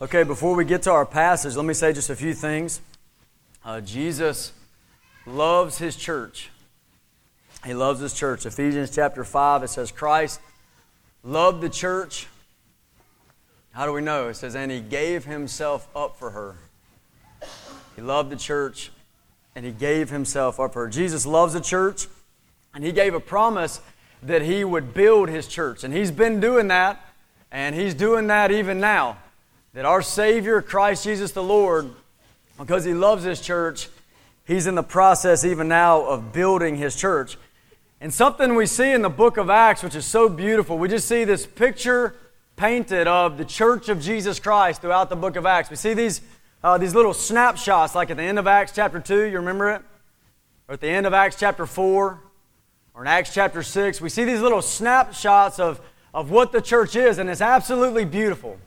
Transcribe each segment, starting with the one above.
Okay, before we get to our passage, let me say just a few things. Uh, Jesus loves his church. He loves his church. Ephesians chapter 5, it says, Christ loved the church. How do we know? It says, and he gave himself up for her. He loved the church and he gave himself up for her. Jesus loves the church and he gave a promise that he would build his church. And he's been doing that, and he's doing that even now that our Savior, Christ Jesus the Lord, because He loves His church, He's in the process even now of building His church. And something we see in the book of Acts, which is so beautiful, we just see this picture painted of the church of Jesus Christ throughout the book of Acts. We see these, uh, these little snapshots, like at the end of Acts chapter 2, you remember it? Or at the end of Acts chapter 4, or in Acts chapter 6. We see these little snapshots of, of what the church is, and it's absolutely beautiful.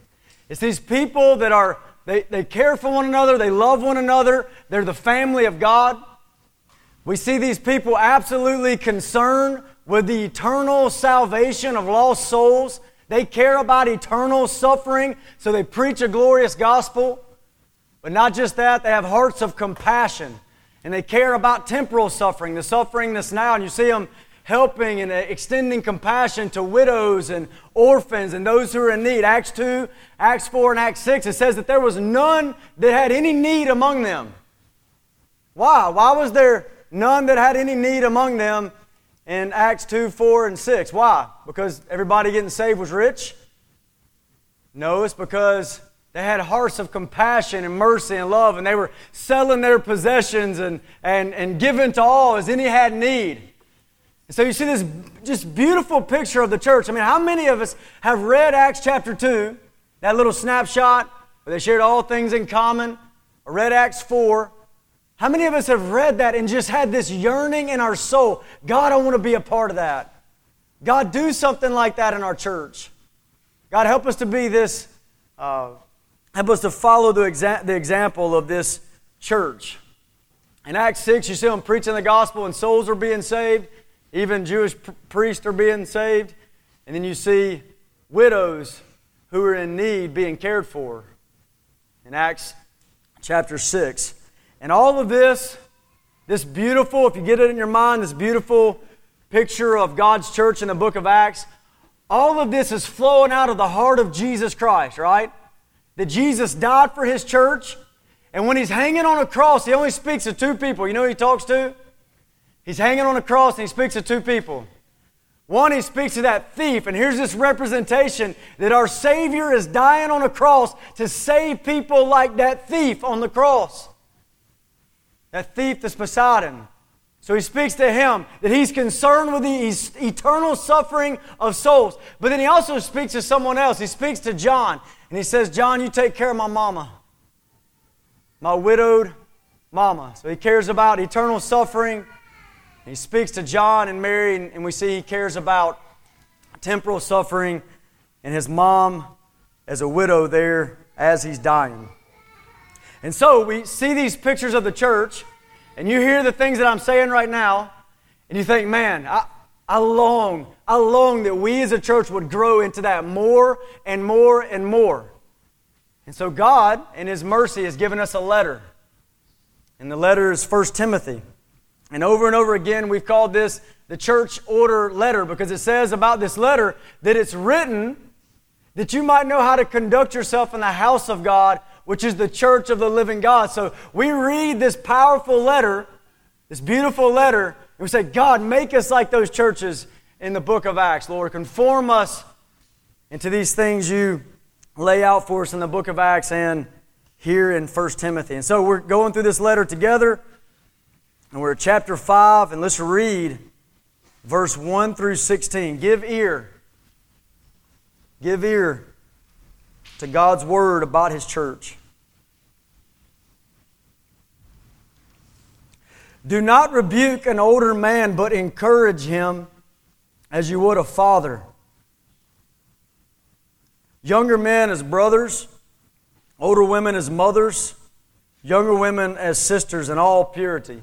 It's these people that are, they, they care for one another, they love one another, they're the family of God. We see these people absolutely concerned with the eternal salvation of lost souls. They care about eternal suffering, so they preach a glorious gospel. But not just that, they have hearts of compassion. And they care about temporal suffering, the suffering that's now. And you see them helping and extending compassion to widows and orphans and those who are in need. Acts 2, Acts 4, and Acts 6, it says that there was none that had any need among them. Why? Why was there none that had any need among them in Acts 2, 4, and 6? Why? Because everybody getting saved was rich? No, it's because they had hearts of compassion and mercy and love, and they were selling their possessions and, and, and giving to all as any had need. So you see this just beautiful picture of the church. I mean, how many of us have read Acts chapter 2, that little snapshot where they shared all things in common, or read Acts 4? How many of us have read that and just had this yearning in our soul? God, I want to be a part of that. God, do something like that in our church. God, help us to be this, uh, help us to follow the, exa- the example of this church. In Acts 6, you see them preaching the gospel and souls are being saved. Even Jewish priests are being saved. And then you see widows who are in need being cared for in Acts chapter 6. And all of this, this beautiful, if you get it in your mind, this beautiful picture of God's church in the book of Acts, all of this is flowing out of the heart of Jesus Christ, right? That Jesus died for his church. And when he's hanging on a cross, he only speaks to two people. You know who he talks to? He's hanging on a cross and he speaks to two people. One, he speaks to that thief, and here's this representation that our Savior is dying on a cross to save people like that thief on the cross. That thief that's beside him. So he speaks to him that he's concerned with the eternal suffering of souls. But then he also speaks to someone else. He speaks to John, and he says, John, you take care of my mama, my widowed mama. So he cares about eternal suffering he speaks to John and Mary, and we see he cares about temporal suffering and his mom as a widow there as he's dying. And so we see these pictures of the church, and you hear the things that I'm saying right now, and you think, man, I, I long, I long that we as a church would grow into that more and more and more. And so God, in His mercy, has given us a letter. And the letter is 1 Timothy. And over and over again, we've called this the church order letter because it says about this letter that it's written that you might know how to conduct yourself in the house of God, which is the church of the living God. So we read this powerful letter, this beautiful letter, and we say, God, make us like those churches in the book of Acts. Lord, conform us into these things you lay out for us in the book of Acts and here in 1 Timothy. And so we're going through this letter together. And we're at chapter 5, and let's read verse 1 through 16. Give ear. Give ear to God's word about his church. Do not rebuke an older man, but encourage him as you would a father. Younger men as brothers, older women as mothers, younger women as sisters in all purity.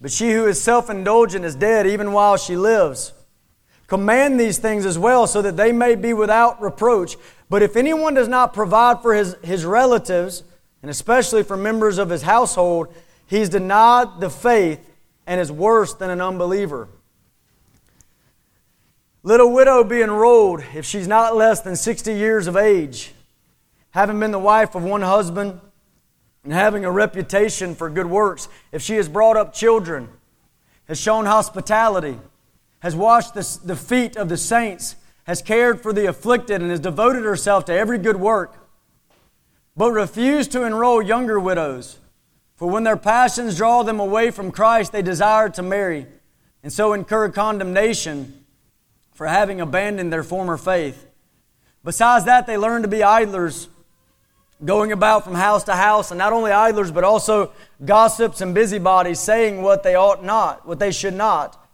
But she who is self indulgent is dead even while she lives. Command these things as well so that they may be without reproach. But if anyone does not provide for his, his relatives, and especially for members of his household, he's denied the faith and is worse than an unbeliever. Let a widow be enrolled if she's not less than 60 years of age, having been the wife of one husband and having a reputation for good works. If she has brought up children, has shown hospitality, has washed the, the feet of the saints, has cared for the afflicted, and has devoted herself to every good work, but refused to enroll younger widows. For when their passions draw them away from Christ, they desire to marry, and so incur condemnation for having abandoned their former faith. Besides that, they learn to be idlers, going about from house to house, and not only idlers, but also gossips and busybodies, saying what they ought not, what they should not.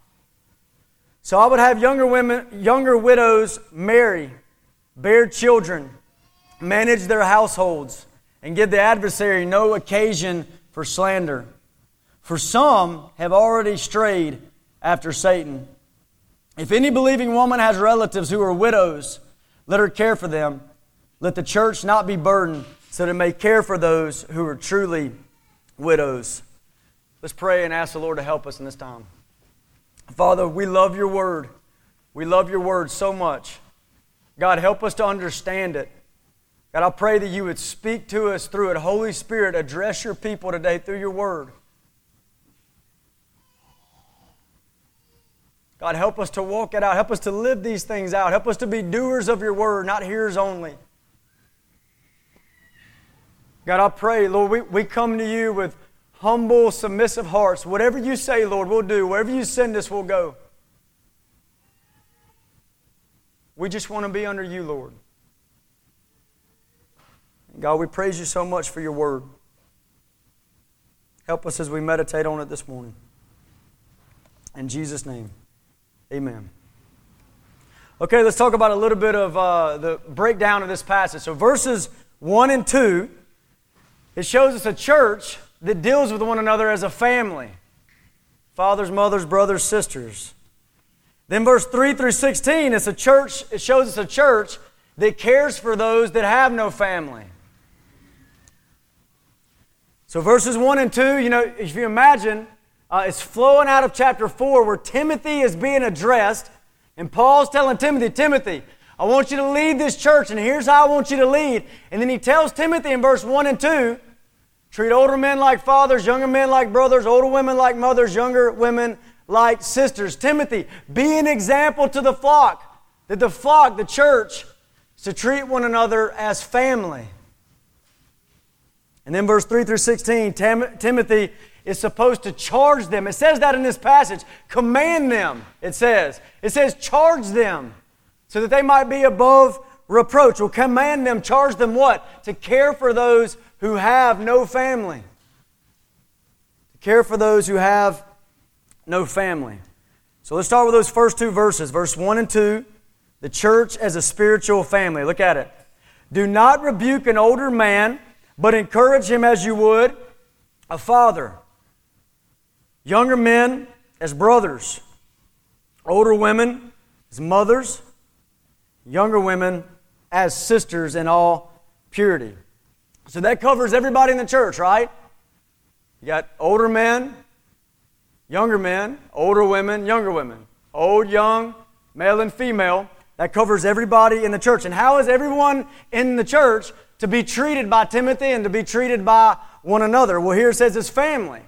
So I would have younger women, younger widows marry, bear children, manage their households, and give the adversary no occasion for slander. For some have already strayed after Satan. If any believing woman has relatives who are widows, let her care for them. Let the church not be burdened, so that it may care for those who are truly widows. Let's pray and ask the Lord to help us in this time. Father, we love your word. We love your word so much. God, help us to understand it. God, I pray that you would speak to us through it. Holy Spirit, address your people today through your word. God, help us to walk it out. Help us to live these things out. Help us to be doers of your word, not hearers only. God, I pray, Lord, we, we come to you with humble, submissive hearts. Whatever you say, Lord, we'll do. Wherever you send us, we'll go. We just want to be under you, Lord. God, we praise you so much for your word. Help us as we meditate on it this morning. In Jesus' name. Amen. Okay, let's talk about a little bit of uh, the breakdown of this passage. So, verses 1 and 2, it shows us a church that deals with one another as a family fathers, mothers, brothers, sisters. Then, verse 3 through 16, it's a church, it shows us a church that cares for those that have no family. So, verses 1 and 2, you know, if you imagine, uh, is flowing out of chapter 4 where Timothy is being addressed. And Paul's telling Timothy, Timothy, I want you to lead this church, and here's how I want you to lead. And then he tells Timothy in verse 1 and 2 treat older men like fathers, younger men like brothers, older women like mothers, younger women like sisters. Timothy, be an example to the flock. That the flock, the church, is to treat one another as family. And then verse 3 through 16, Tim- Timothy is supposed to charge them. It says that in this passage. Command them, it says. It says charge them so that they might be above reproach. Well, command them, charge them what? To care for those who have no family. To care for those who have no family. So let's start with those first two verses, verse 1 and 2. The church as a spiritual family. Look at it. Do not rebuke an older man, but encourage him as you would a father Younger men as brothers, older women as mothers, younger women as sisters in all purity. So that covers everybody in the church, right? You got older men, younger men, older women, younger women, old, young, male, and female. That covers everybody in the church. And how is everyone in the church to be treated by Timothy and to be treated by one another? Well, here it says it's family.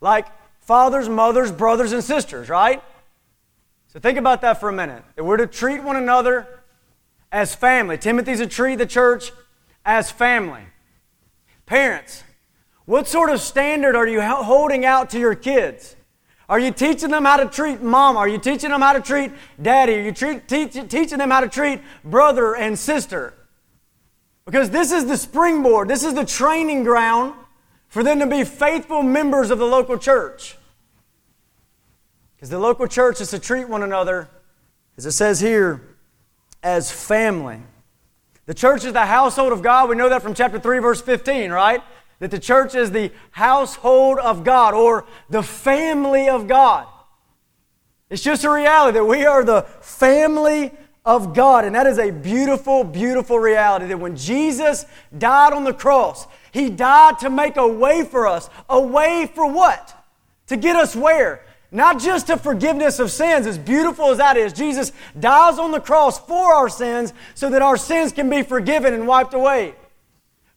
Like fathers, mothers, brothers, and sisters, right? So think about that for a minute. That we're to treat one another as family. Timothy's to treat the church as family. Parents, what sort of standard are you holding out to your kids? Are you teaching them how to treat mom? Are you teaching them how to treat daddy? Are you treat, teach, teaching them how to treat brother and sister? Because this is the springboard, this is the training ground for them to be faithful members of the local church. Because the local church is to treat one another, as it says here, as family. The church is the household of God. We know that from chapter 3, verse 15, right? That the church is the household of God or the family of God. It's just a reality that we are the family of God. And that is a beautiful, beautiful reality that when Jesus died on the cross, He died to make a way for us. A way for what? To get us where? Not just to forgiveness of sins, as beautiful as that is. Jesus dies on the cross for our sins so that our sins can be forgiven and wiped away.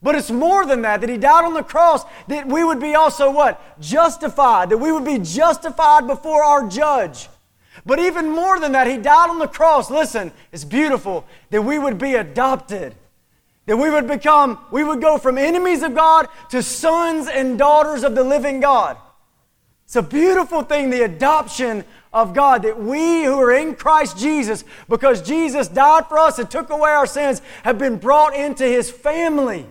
But it's more than that, that He died on the cross, that we would be also what? Justified, that we would be justified before our judge. But even more than that, He died on the cross. Listen, it's beautiful that we would be adopted. That we would become, we would go from enemies of God to sons and daughters of the living God. It's a beautiful thing, the adoption of God, that we who are in Christ Jesus, because Jesus died for us and took away our sins, have been brought into His family,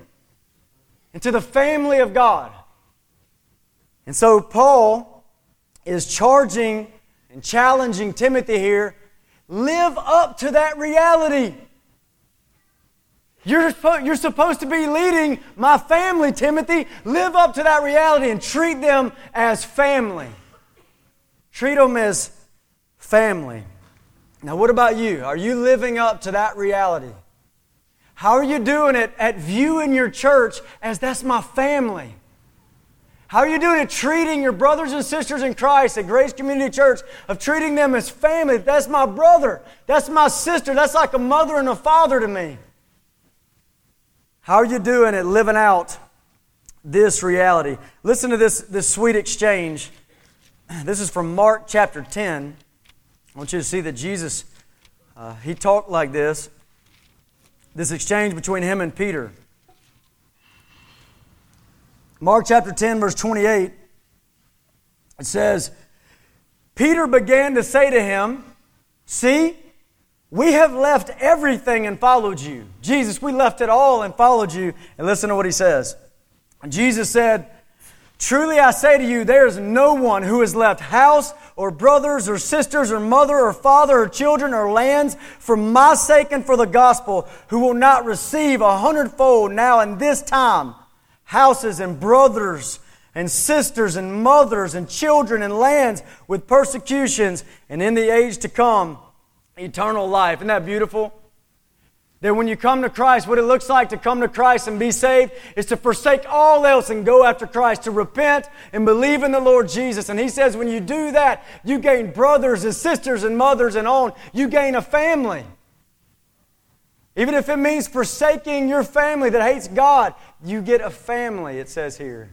into the family of God. And so Paul is charging and challenging Timothy here live up to that reality. You're, you're supposed to be leading my family, Timothy. Live up to that reality and treat them as family. Treat them as family. Now, what about you? Are you living up to that reality? How are you doing it at viewing your church as that's my family? How are you doing it treating your brothers and sisters in Christ at Grace Community Church of treating them as family? That's my brother. That's my sister. That's like a mother and a father to me. How are you doing at living out this reality? Listen to this, this sweet exchange. This is from Mark chapter 10. I want you to see that Jesus, uh, he talked like this. This exchange between him and Peter. Mark chapter 10, verse 28, it says, Peter began to say to him, See, we have left everything and followed you. Jesus, we left it all and followed you. And listen to what he says. Jesus said, Truly I say to you, there is no one who has left house or brothers or sisters or mother or father or children or lands for my sake and for the gospel who will not receive a hundredfold now in this time houses and brothers and sisters and mothers and children and lands with persecutions and in the age to come eternal life. Isn't that beautiful? That when you come to Christ, what it looks like to come to Christ and be saved is to forsake all else and go after Christ, to repent and believe in the Lord Jesus. And He says, when you do that, you gain brothers and sisters and mothers and on. You gain a family. Even if it means forsaking your family that hates God, you get a family, it says here.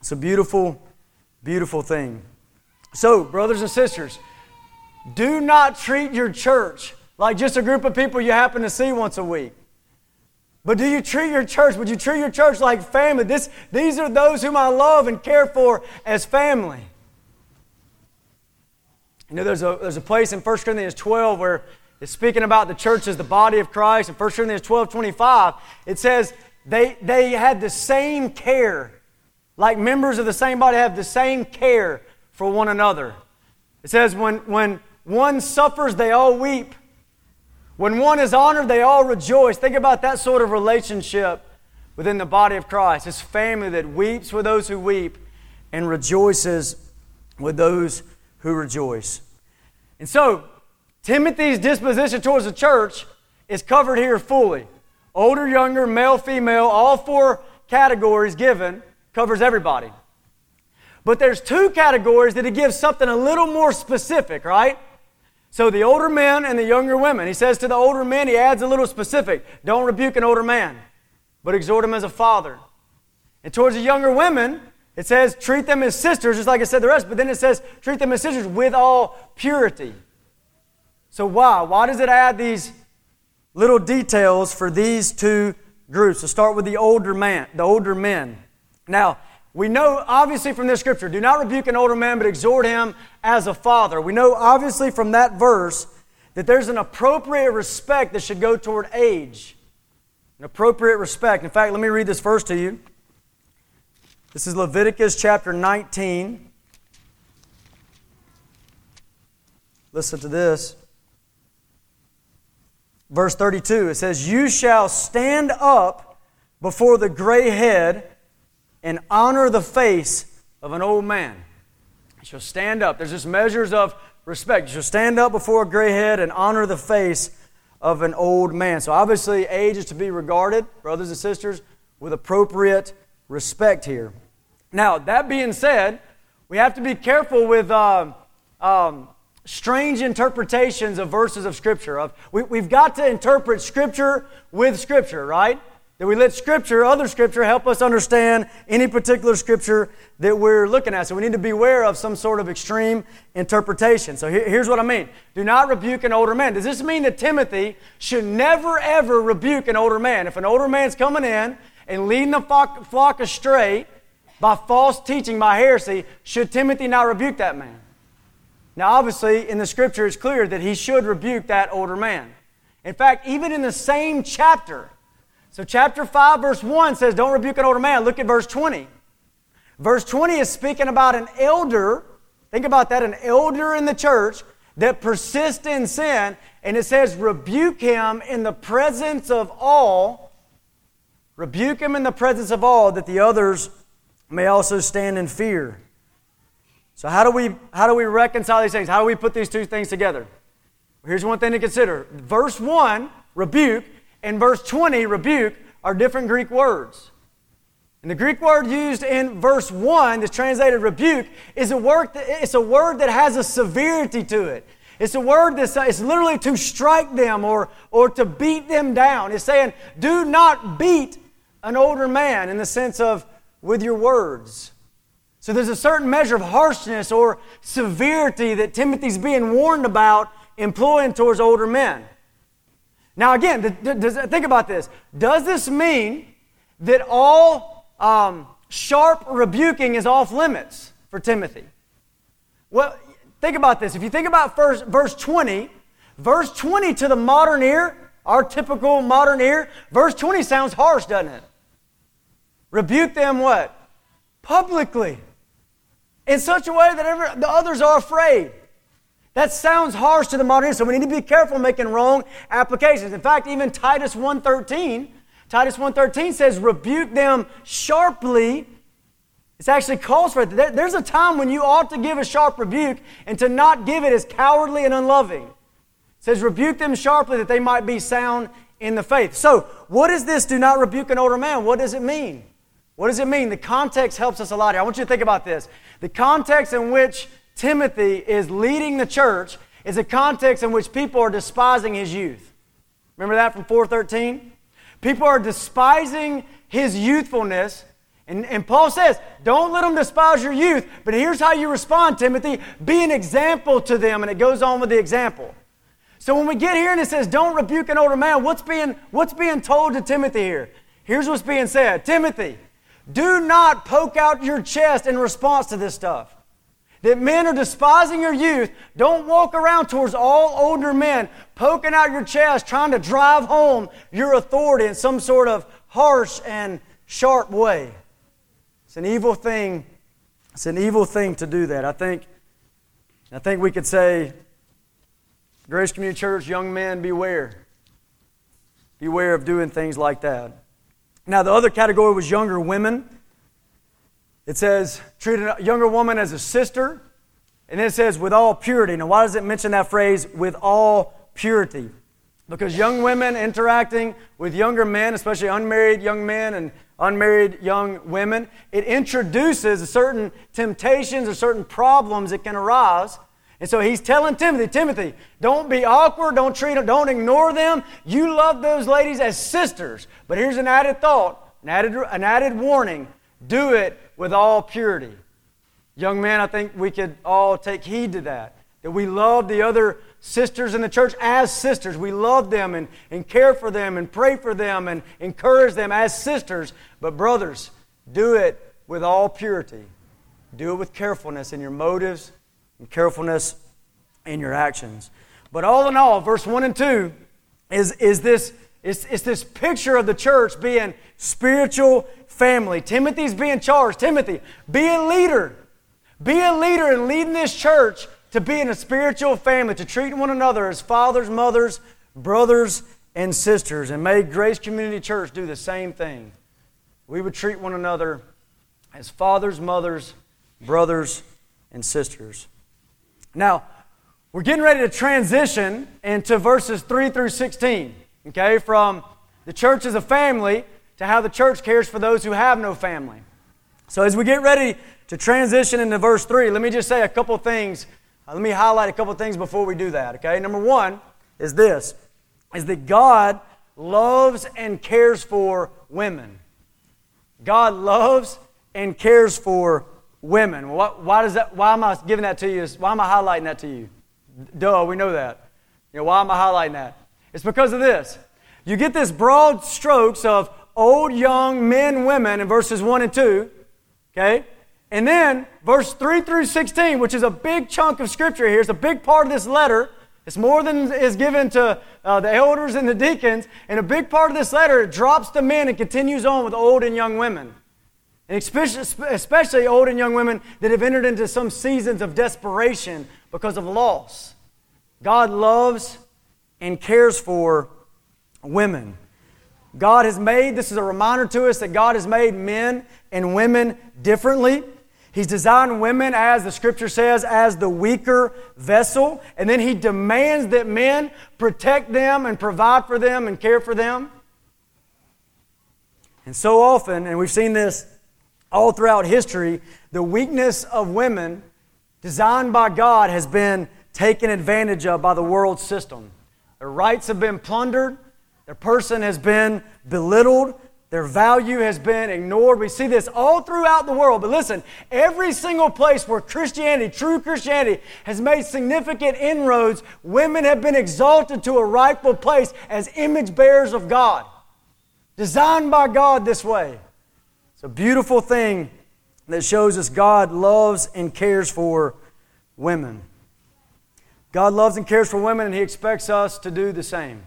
It's a beautiful, beautiful thing. So, brothers and sisters, do not treat your church like just a group of people you happen to see once a week. But do you treat your church? Would you treat your church like family? This, these are those whom I love and care for as family. You know, there's a, there's a place in 1 Corinthians 12 where it's speaking about the church as the body of Christ. In 1 Corinthians 12 25, it says they, they had the same care. Like members of the same body have the same care for one another. It says, when, when one suffers, they all weep. When one is honored, they all rejoice. Think about that sort of relationship within the body of Christ. It's family that weeps with those who weep and rejoices with those who rejoice. And so, Timothy's disposition towards the church is covered here fully. Older, younger, male, female, all four categories given covers everybody. But there's two categories that he gives something a little more specific, right? So the older men and the younger women. He says to the older men, he adds a little specific. Don't rebuke an older man, but exhort him as a father. And towards the younger women, it says treat them as sisters, just like I said the rest, but then it says treat them as sisters with all purity. So why? Why does it add these little details for these two groups? To start with the older man, the older men. Now, we know obviously from this scripture, do not rebuke an older man, but exhort him as a father. We know obviously from that verse that there's an appropriate respect that should go toward age. An appropriate respect. In fact, let me read this verse to you. This is Leviticus chapter 19. Listen to this. Verse 32 it says, You shall stand up before the gray head and honor the face of an old man. You shall stand up. There's just measures of respect. You shall stand up before a gray head and honor the face of an old man. So obviously, age is to be regarded, brothers and sisters, with appropriate respect here. Now, that being said, we have to be careful with uh, um, strange interpretations of verses of Scripture. Of, we, we've got to interpret Scripture with Scripture, right? That we let Scripture, other Scripture, help us understand any particular Scripture that we're looking at. So we need to beware of some sort of extreme interpretation. So here, here's what I mean Do not rebuke an older man. Does this mean that Timothy should never, ever rebuke an older man? If an older man's coming in and leading the flock, flock astray by false teaching, by heresy, should Timothy not rebuke that man? Now, obviously, in the Scripture, it's clear that he should rebuke that older man. In fact, even in the same chapter, so, chapter 5, verse 1 says, Don't rebuke an older man. Look at verse 20. Verse 20 is speaking about an elder. Think about that an elder in the church that persists in sin. And it says, Rebuke him in the presence of all. Rebuke him in the presence of all, that the others may also stand in fear. So, how do we, how do we reconcile these things? How do we put these two things together? Here's one thing to consider. Verse 1, rebuke, and verse 20, rebuke, are different Greek words. And the Greek word used in verse 1, that's translated rebuke, is a word that, it's a word that has a severity to it. It's a word that's it's literally to strike them or, or to beat them down. It's saying, do not beat an older man in the sense of with your words. So there's a certain measure of harshness or severity that Timothy's being warned about employing towards older men. Now, again, does, think about this. Does this mean that all um, sharp rebuking is off limits for Timothy? Well, think about this. If you think about first, verse 20, verse 20 to the modern ear, our typical modern ear, verse 20 sounds harsh, doesn't it? Rebuke them what? Publicly. In such a way that every, the others are afraid. That sounds harsh to the modern so we need to be careful making wrong applications. In fact, even Titus 1.13, Titus 1.13 says, rebuke them sharply. It actually calls for it. There's a time when you ought to give a sharp rebuke and to not give it is cowardly and unloving. It says, rebuke them sharply that they might be sound in the faith. So, what is this do not rebuke an older man? What does it mean? What does it mean? The context helps us a lot here. I want you to think about this. The context in which Timothy is leading the church is a context in which people are despising his youth. Remember that from 413? People are despising his youthfulness. And, and Paul says, don't let them despise your youth, but here's how you respond, Timothy. Be an example to them. And it goes on with the example. So when we get here and it says, don't rebuke an older man, what's being, what's being told to Timothy here? Here's what's being said Timothy, do not poke out your chest in response to this stuff that men are despising your youth, don't walk around towards all older men poking out your chest, trying to drive home your authority in some sort of harsh and sharp way. It's an evil thing. It's an evil thing to do that. I think, I think we could say, Grace Community Church, young men, beware. Beware of doing things like that. Now, the other category was younger women. It says, treat a younger woman as a sister. And then it says, with all purity. Now, why does it mention that phrase, with all purity? Because young women interacting with younger men, especially unmarried young men and unmarried young women, it introduces certain temptations or certain problems that can arise. And so he's telling Timothy, Timothy, don't be awkward, don't treat them, don't ignore them. You love those ladies as sisters. But here's an added thought, an added, an added warning. Do it with all purity. Young man, I think we could all take heed to that. That we love the other sisters in the church as sisters. We love them and, and care for them and pray for them and encourage them as sisters. But, brothers, do it with all purity. Do it with carefulness in your motives and carefulness in your actions. But all in all, verse 1 and 2 is, is, this, It's, it's this picture of the church being spiritual family. Timothy's being charged. Timothy, be a leader. Be a leader in leading this church to be in a spiritual family, to treat one another as fathers, mothers, brothers, and sisters. And may Grace Community Church do the same thing. We would treat one another as fathers, mothers, brothers, and sisters. Now, we're getting ready to transition into verses 3 through 16, okay, from the church as a family to how the church cares for those who have no family. So, as we get ready to transition into verse 3, let me just say a couple things. Uh, let me highlight a couple things before we do that, okay? Number one is this is that God loves and cares for women. God loves and cares for women. Why, why, does that, why am I giving that to you? Why am I highlighting that to you? Duh, we know that. You know, why am I highlighting that? It's because of this. You get this broad strokes of old, young, men, women in verses 1 and 2. Okay? And then verse 3 through 16, which is a big chunk of scripture here, it's a big part of this letter. It's more than is given to uh, the elders and the deacons. And a big part of this letter, it drops to men and continues on with old and young women. And especially, especially old and young women that have entered into some seasons of desperation because of loss. God loves and cares for women. God has made, this is a reminder to us that God has made men and women differently. He's designed women, as the scripture says, as the weaker vessel. And then he demands that men protect them and provide for them and care for them. And so often, and we've seen this all throughout history, the weakness of women designed by God has been taken advantage of by the world system. Their rights have been plundered, their person has been belittled, their value has been ignored. We see this all throughout the world. But listen, every single place where Christianity, true Christianity, has made significant inroads, women have been exalted to a rightful place as image bearers of God. Designed by God this way. It's a beautiful thing that shows us God loves and cares for women. God loves and cares for women, and He expects us to do the same.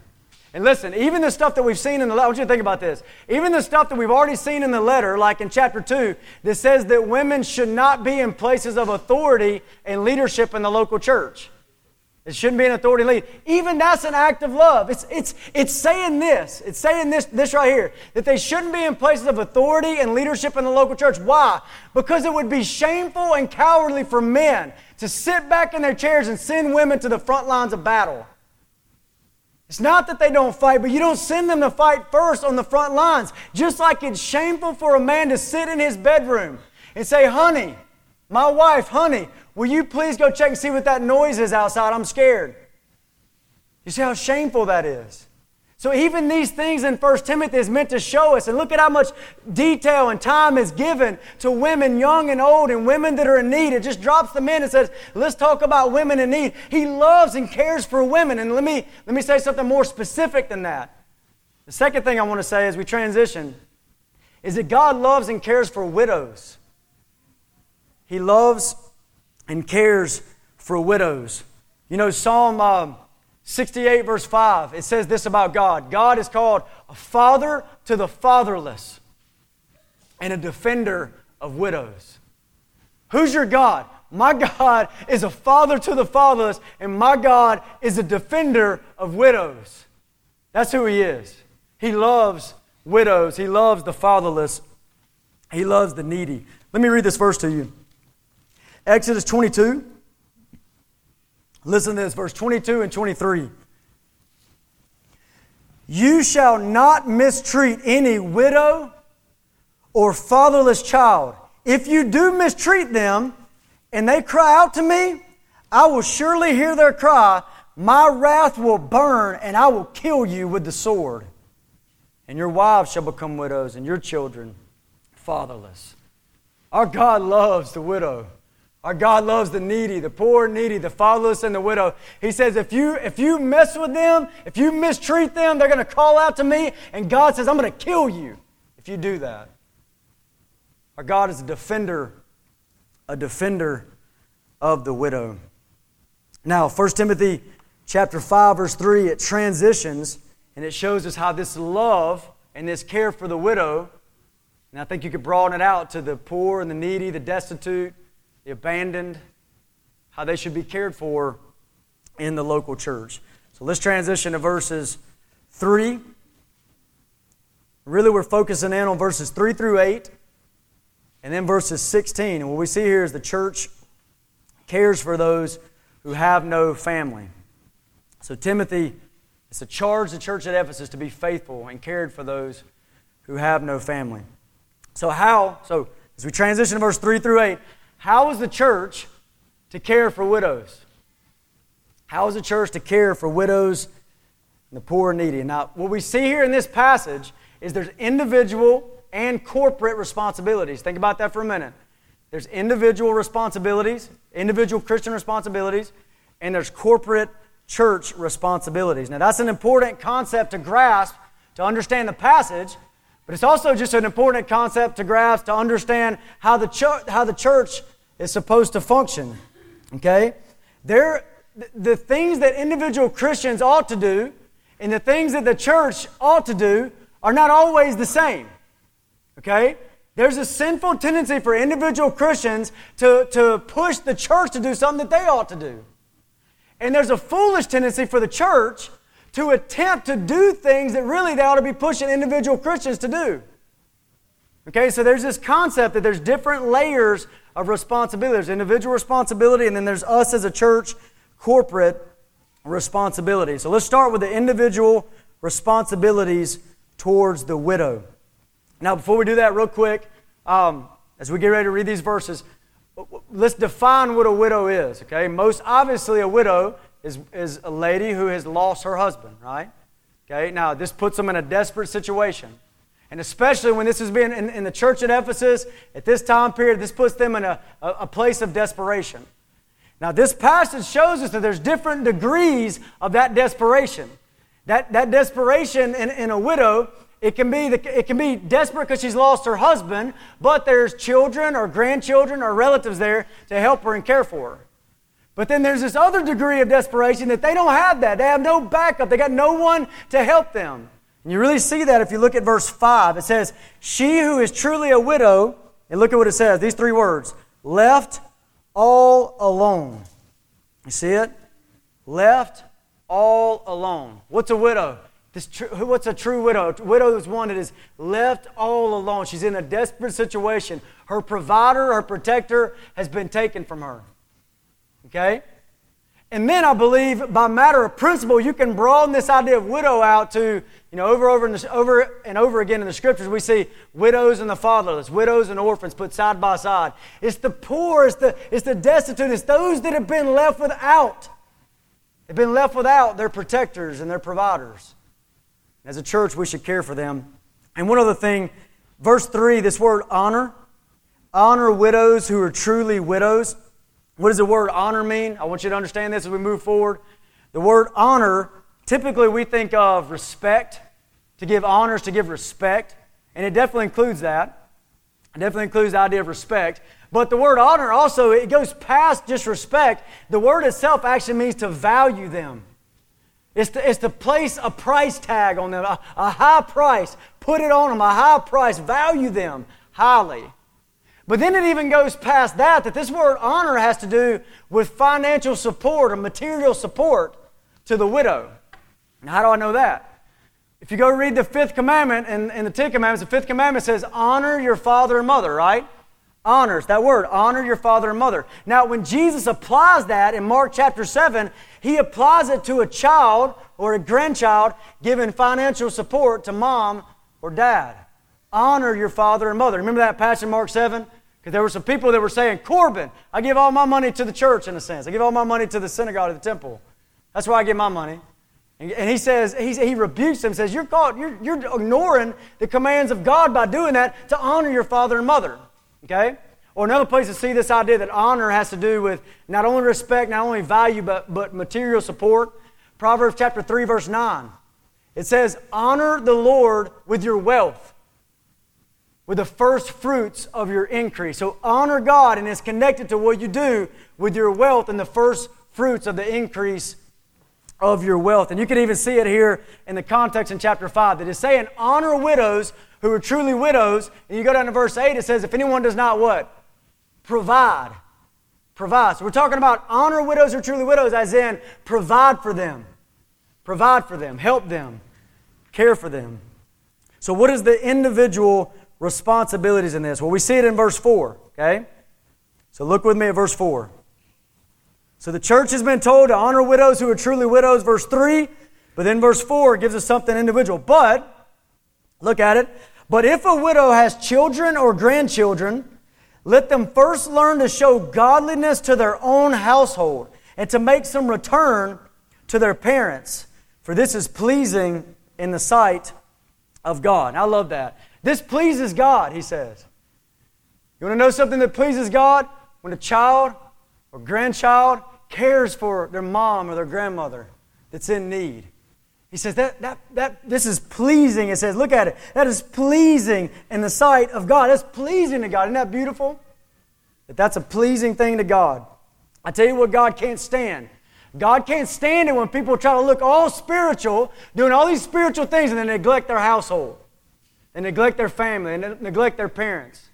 And listen, even the stuff that we've seen in the letter, I want you to think about this. Even the stuff that we've already seen in the letter, like in chapter 2, that says that women should not be in places of authority and leadership in the local church. It shouldn't be an authority lead. Even that's an act of love. It's, it's, it's saying this. It's saying this, this right here that they shouldn't be in places of authority and leadership in the local church. Why? Because it would be shameful and cowardly for men to sit back in their chairs and send women to the front lines of battle. It's not that they don't fight, but you don't send them to fight first on the front lines. Just like it's shameful for a man to sit in his bedroom and say, Honey, my wife, honey, will you please go check and see what that noise is outside? I'm scared. You see how shameful that is? So even these things in 1 Timothy is meant to show us, and look at how much detail and time is given to women, young and old, and women that are in need. It just drops them in and says, let's talk about women in need. He loves and cares for women. And let me, let me say something more specific than that. The second thing I want to say as we transition is that God loves and cares for widows. He loves and cares for widows. You know, Psalm. Uh, 68, verse 5, it says this about God God is called a father to the fatherless and a defender of widows. Who's your God? My God is a father to the fatherless, and my God is a defender of widows. That's who He is. He loves widows, He loves the fatherless, He loves the needy. Let me read this verse to you Exodus 22. Listen to this, verse 22 and 23. You shall not mistreat any widow or fatherless child. If you do mistreat them and they cry out to me, I will surely hear their cry. My wrath will burn and I will kill you with the sword. And your wives shall become widows and your children fatherless. Our God loves the widow. Our God loves the needy, the poor, needy, the fatherless, and the widow. He says, if you, if you mess with them, if you mistreat them, they're going to call out to me, and God says, I'm going to kill you if you do that. Our God is a defender, a defender of the widow. Now, 1 Timothy chapter 5, verse 3, it transitions And it shows us how this love and this care for the widow, and I think you could broaden it out to the poor and the needy, the destitute, the abandoned, how they should be cared for in the local church. So let's transition to verses 3. Really, we're focusing in on verses 3 through 8, and then verses 16. And what we see here is the church cares for those who have no family. So, Timothy, it's a charge the church at Ephesus to be faithful and cared for those who have no family. So, how, so as we transition to verse 3 through 8, how is the church to care for widows? How is the church to care for widows and the poor and needy? Now, what we see here in this passage is there's individual and corporate responsibilities. Think about that for a minute. There's individual responsibilities, individual Christian responsibilities, and there's corporate church responsibilities. Now, that's an important concept to grasp to understand the passage, but it's also just an important concept to grasp to understand how the, ch- how the church is supposed to function. Okay? There, the things that individual Christians ought to do and the things that the church ought to do are not always the same. Okay? There's a sinful tendency for individual Christians to, to push the church to do something that they ought to do. And there's a foolish tendency for the church to attempt to do things that really they ought to be pushing individual Christians to do. Okay, so there's this concept that there's different layers of responsibility. There's individual responsibility, and then there's us as a church corporate responsibility. So let's start with the individual responsibilities towards the widow. Now, before we do that, real quick, um, as we get ready to read these verses, let's define what a widow is, okay? Most obviously, a widow is, is a lady who has lost her husband, right? Okay, now this puts them in a desperate situation. And especially when this has been in, in the church at Ephesus, at this time period, this puts them in a, a, a place of desperation. Now, this passage shows us that there's different degrees of that desperation. That, that desperation in, in a widow, it can, be the, it can be desperate because she's lost her husband, but there's children or grandchildren or relatives there to help her and care for her. But then there's this other degree of desperation that they don't have that. They have no backup, they got no one to help them. And you really see that if you look at verse 5. It says, She who is truly a widow, and look at what it says these three words left all alone. You see it? Left all alone. What's a widow? This tr- what's a true widow? A widow is one that is left all alone. She's in a desperate situation. Her provider, her protector has been taken from her. Okay? And then I believe by matter of principle, you can broaden this idea of widow out to, you know, over, over, the, over and over again in the scriptures, we see widows and the fatherless, widows and orphans put side by side. It's the poor, it's the, it's the destitute, it's those that have been left without. They've been left without their protectors and their providers. As a church, we should care for them. And one other thing, verse 3, this word honor, honor widows who are truly widows. What does the word honor mean? I want you to understand this as we move forward. The word honor, typically we think of respect, to give honors, to give respect, and it definitely includes that. It definitely includes the idea of respect. But the word honor also, it goes past just respect. The word itself actually means to value them. It's to, it's to place a price tag on them, a, a high price. Put it on them, a high price. Value them highly. But then it even goes past that, that this word honor has to do with financial support or material support to the widow. Now, how do I know that? If you go read the fifth commandment in the Ten Commandments, the fifth commandment says, honor your father and mother, right? Honors, that word, honor your father and mother. Now, when Jesus applies that in Mark chapter 7, he applies it to a child or a grandchild giving financial support to mom or dad. Honor your father and mother. Remember that passage in Mark 7? There were some people that were saying, Corban, I give all my money to the church in a sense. I give all my money to the synagogue, to the temple. That's where I give my money. And, he says, he, he rebukes them, says, you're, called, you're, you're ignoring the commands of God by doing that to honor your father and mother. Okay? Or another place to see this idea that honor has to do with not only respect, not only value, but, but material support. Proverbs chapter 3, verse 9. It says, Honor the Lord with your wealth with the first fruits of your increase. So honor God, and it's connected to what you do with your wealth and the first fruits of the increase of your wealth. And you can even see it here in the context in chapter 5 that is saying, honor widows who are truly widows. And you go down to verse 8, it says, if anyone does not what? Provide. Provide. So we're talking about honor widows who are truly widows, as in provide for them. Provide for them, help them, care for them. So, what is the individual responsibilities in this? Well, we see it in verse 4, okay? So, look with me at verse 4. So, the church has been told to honor widows who are truly widows, verse 3. But then verse 4 gives us something individual. But, look at it. But if a widow has children or grandchildren, let them first learn to show godliness to their own household and to make some return to their parents, for this is pleasing in the sight of God. I love that. This pleases God, he says. You want to know something that pleases God? When a child or grandchild cares for their mom or their grandmother that's in need. He says that, that, that this is pleasing. It says, look at it. That is pleasing in the sight of God. That's pleasing to God. Isn't that beautiful? That that's a pleasing thing to God. I tell you what God can't stand. God can't stand it when people try to look all spiritual, doing all these spiritual things, and then neglect their household, and neglect their family, and neglect their parents.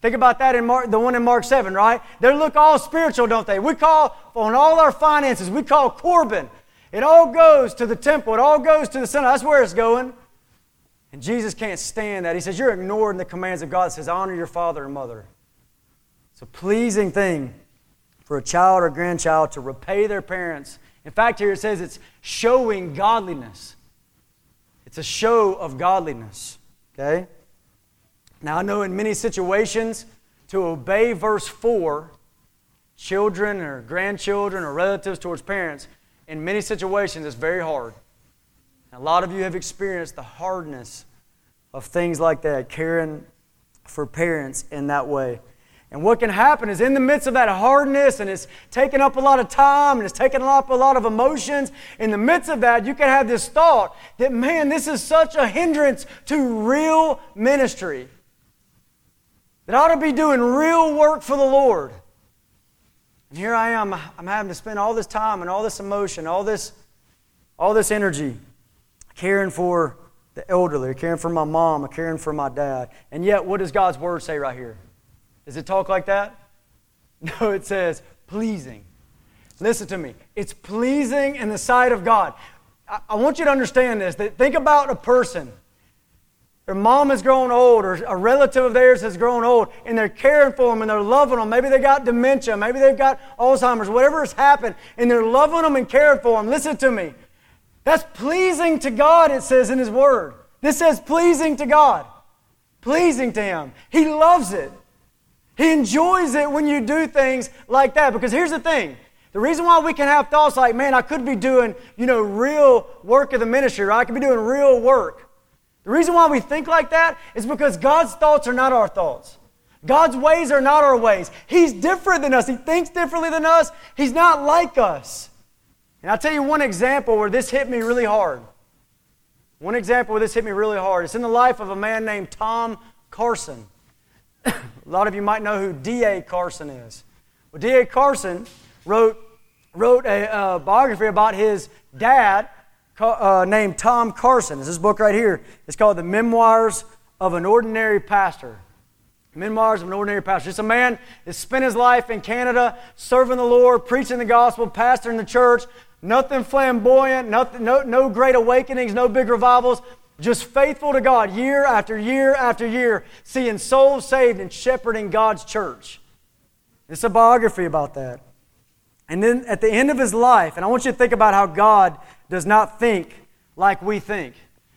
Think about that in Mark, the one in Mark 7, right? They look all spiritual, don't they? We call, on all our finances, we call Corban. It all goes to the temple, it all goes to the center. That's where it's going. And Jesus can't stand that. He says, You're ignoring the commands of God. It says, Honor your father and mother. It's a pleasing thing for a child or grandchild to repay their parents. In fact, here it says it's showing godliness. It's a show of godliness. Okay? Now, I know in many situations, to obey verse 4, children or grandchildren or relatives towards parents, in many situations, it's very hard. a lot of you have experienced the hardness of things like that, caring for parents in that way. And what can happen is in the midst of that hardness and it's taking up a lot of time and it's taking up a lot of emotions, in the midst of that, you can have this thought that, man, this is such a hindrance to real ministry that I ought to be doing real work for the Lord. And here I am, I'm having to spend all this time and all this emotion, all this, all this energy caring for the elderly, caring for my mom, caring for my dad. And yet, what does God's word say right here? Does it talk like that? No, it says pleasing. Listen to me. It's pleasing in the sight of God. I, want you to understand this. That think about a person their mom has grown old, or a relative of theirs has grown old, and they're caring for them and they're loving them. Maybe they got dementia, maybe they've got Alzheimer's, whatever has happened, and they're loving them and caring for them. Listen to me. That's pleasing to God, it says in His Word. This says pleasing to God, pleasing to Him. He loves it. He enjoys it when you do things like that. Because here's the thing the reason why we can have thoughts like, man, I could be doing, you know, real work of the ministry, right? I could be doing real work. The reason why we think like that is because God's thoughts are not our thoughts. God's ways are not our ways. He's different than us. He thinks differently than us. He's not like us. And I'll tell you one example where this hit me really hard. One example where this hit me really hard. It's in the life of a man named Tom Carson. a lot of you might know who D.A. Carson is. Well, D.A. Carson wrote, wrote a uh, biography about his dad uh, named Tom Carson. It's this book right here. It's called The Memoirs of an Ordinary Pastor. Memoirs of an Ordinary Pastor. It's a man that spent his life in Canada serving the Lord, preaching the gospel, pastoring the church. Nothing flamboyant, nothing, no, no great awakenings, no big revivals. Just faithful to God year after year after year, seeing souls saved and shepherding God's church. It's a biography about that. And then at the end of his life, and I want you to think about how God does not think like we think.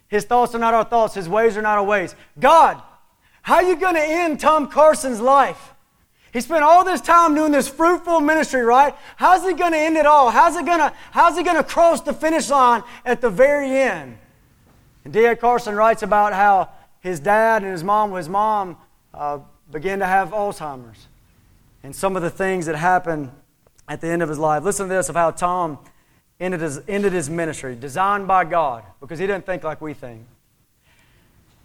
His thoughts are not our thoughts, his ways are not our ways. God, how are you going to end Tom Carson's life? He spent all this time doing this fruitful ministry, right? How's he going to end it all? How's he going to how's he going to cross the finish line at the very end? And D.A. Carson writes about how his dad and his mom, his mom, uh, began to have Alzheimer's, and some of the things that happened at the end of his life. Listen to this of how Tom ended his, ended his ministry, designed by God, because he didn't think like we think.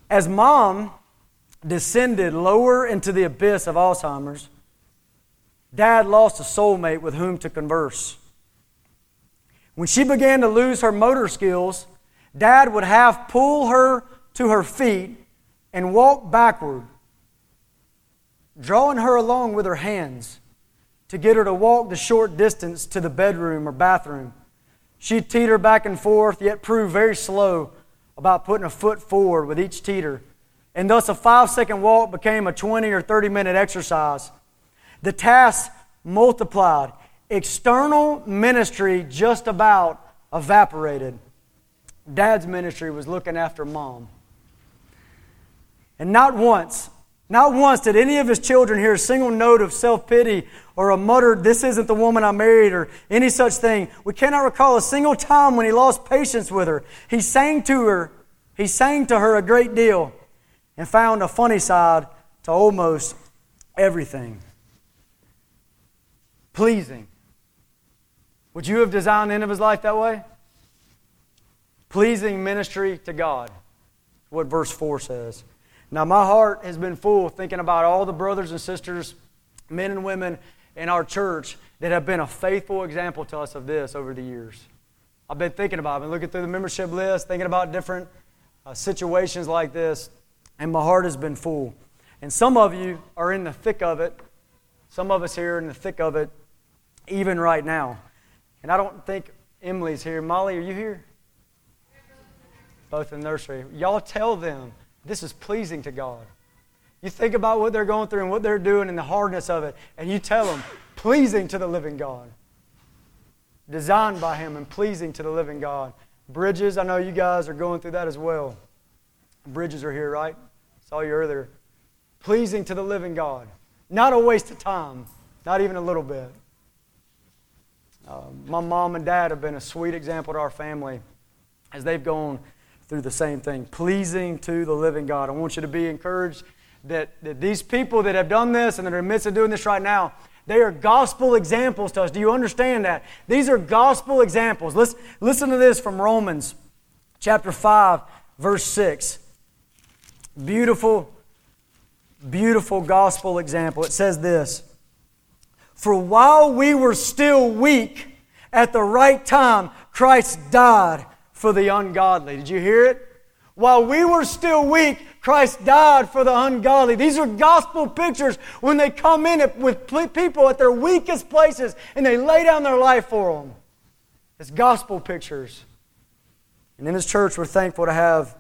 As mom descended lower into the abyss of Alzheimer's, dad lost a soulmate with whom to converse. When she began to lose her motor skills, Dad would half pull her to her feet and walk backward, drawing her along with her hands to get her to walk the short distance to the bedroom or bathroom. She'd teeter back and forth, yet prove very slow about putting a foot forward with each teeter. And thus, a five second walk became a 20 or 30 minute exercise. The tasks multiplied. External ministry just about evaporated. Dad's ministry was looking after mom. And not once, not once did any of his children hear a single note of self pity or a muttered, This isn't the woman I married, or any such thing. We cannot recall a single time when he lost patience with her. He sang to her, he sang to her a great deal and found a funny side to almost everything. Pleasing. Would you have designed the end of his life that way? Pleasing ministry to God. What verse 4 says. Now, my heart has been full thinking about all the brothers and sisters, men and women in our church that have been a faithful example to us of this over the years. I've been thinking about I've been looking through the membership list, thinking about different uh, situations like this, and my heart has been full. And some of you are in the thick of it. Some of us here are in the thick of it, even right now. And I don't think Emily's here. Molly, are you here? Both in nursery. Y'all tell them this is pleasing to God. You think about what they're going through and what they're doing and the hardness of it, and you tell them, pleasing to the living God. Designed by Him and pleasing to the living God. Bridges, I know you guys are going through that as well. Bridges are here, right? Saw you earlier. Pleasing to the living God. Not a waste of time, not even a little bit. Uh, my mom and dad have been a sweet example to our family as they've gone through the same thing, pleasing to the living God. I want you to be encouraged that, that these people that have done this and that are in the midst of doing this right now, they are gospel examples to us. Do you understand that? These are gospel examples. Let's listen to this from Romans chapter 5, verse 6. Beautiful, beautiful gospel example. It says this For while we were still weak, at the right time, Christ died for the ungodly. Did you hear it? While we were still weak, Christ died for the ungodly. These are gospel pictures when they come in with people at their weakest places and they lay down their life for them. It's gospel pictures. And in this church, we're thankful to have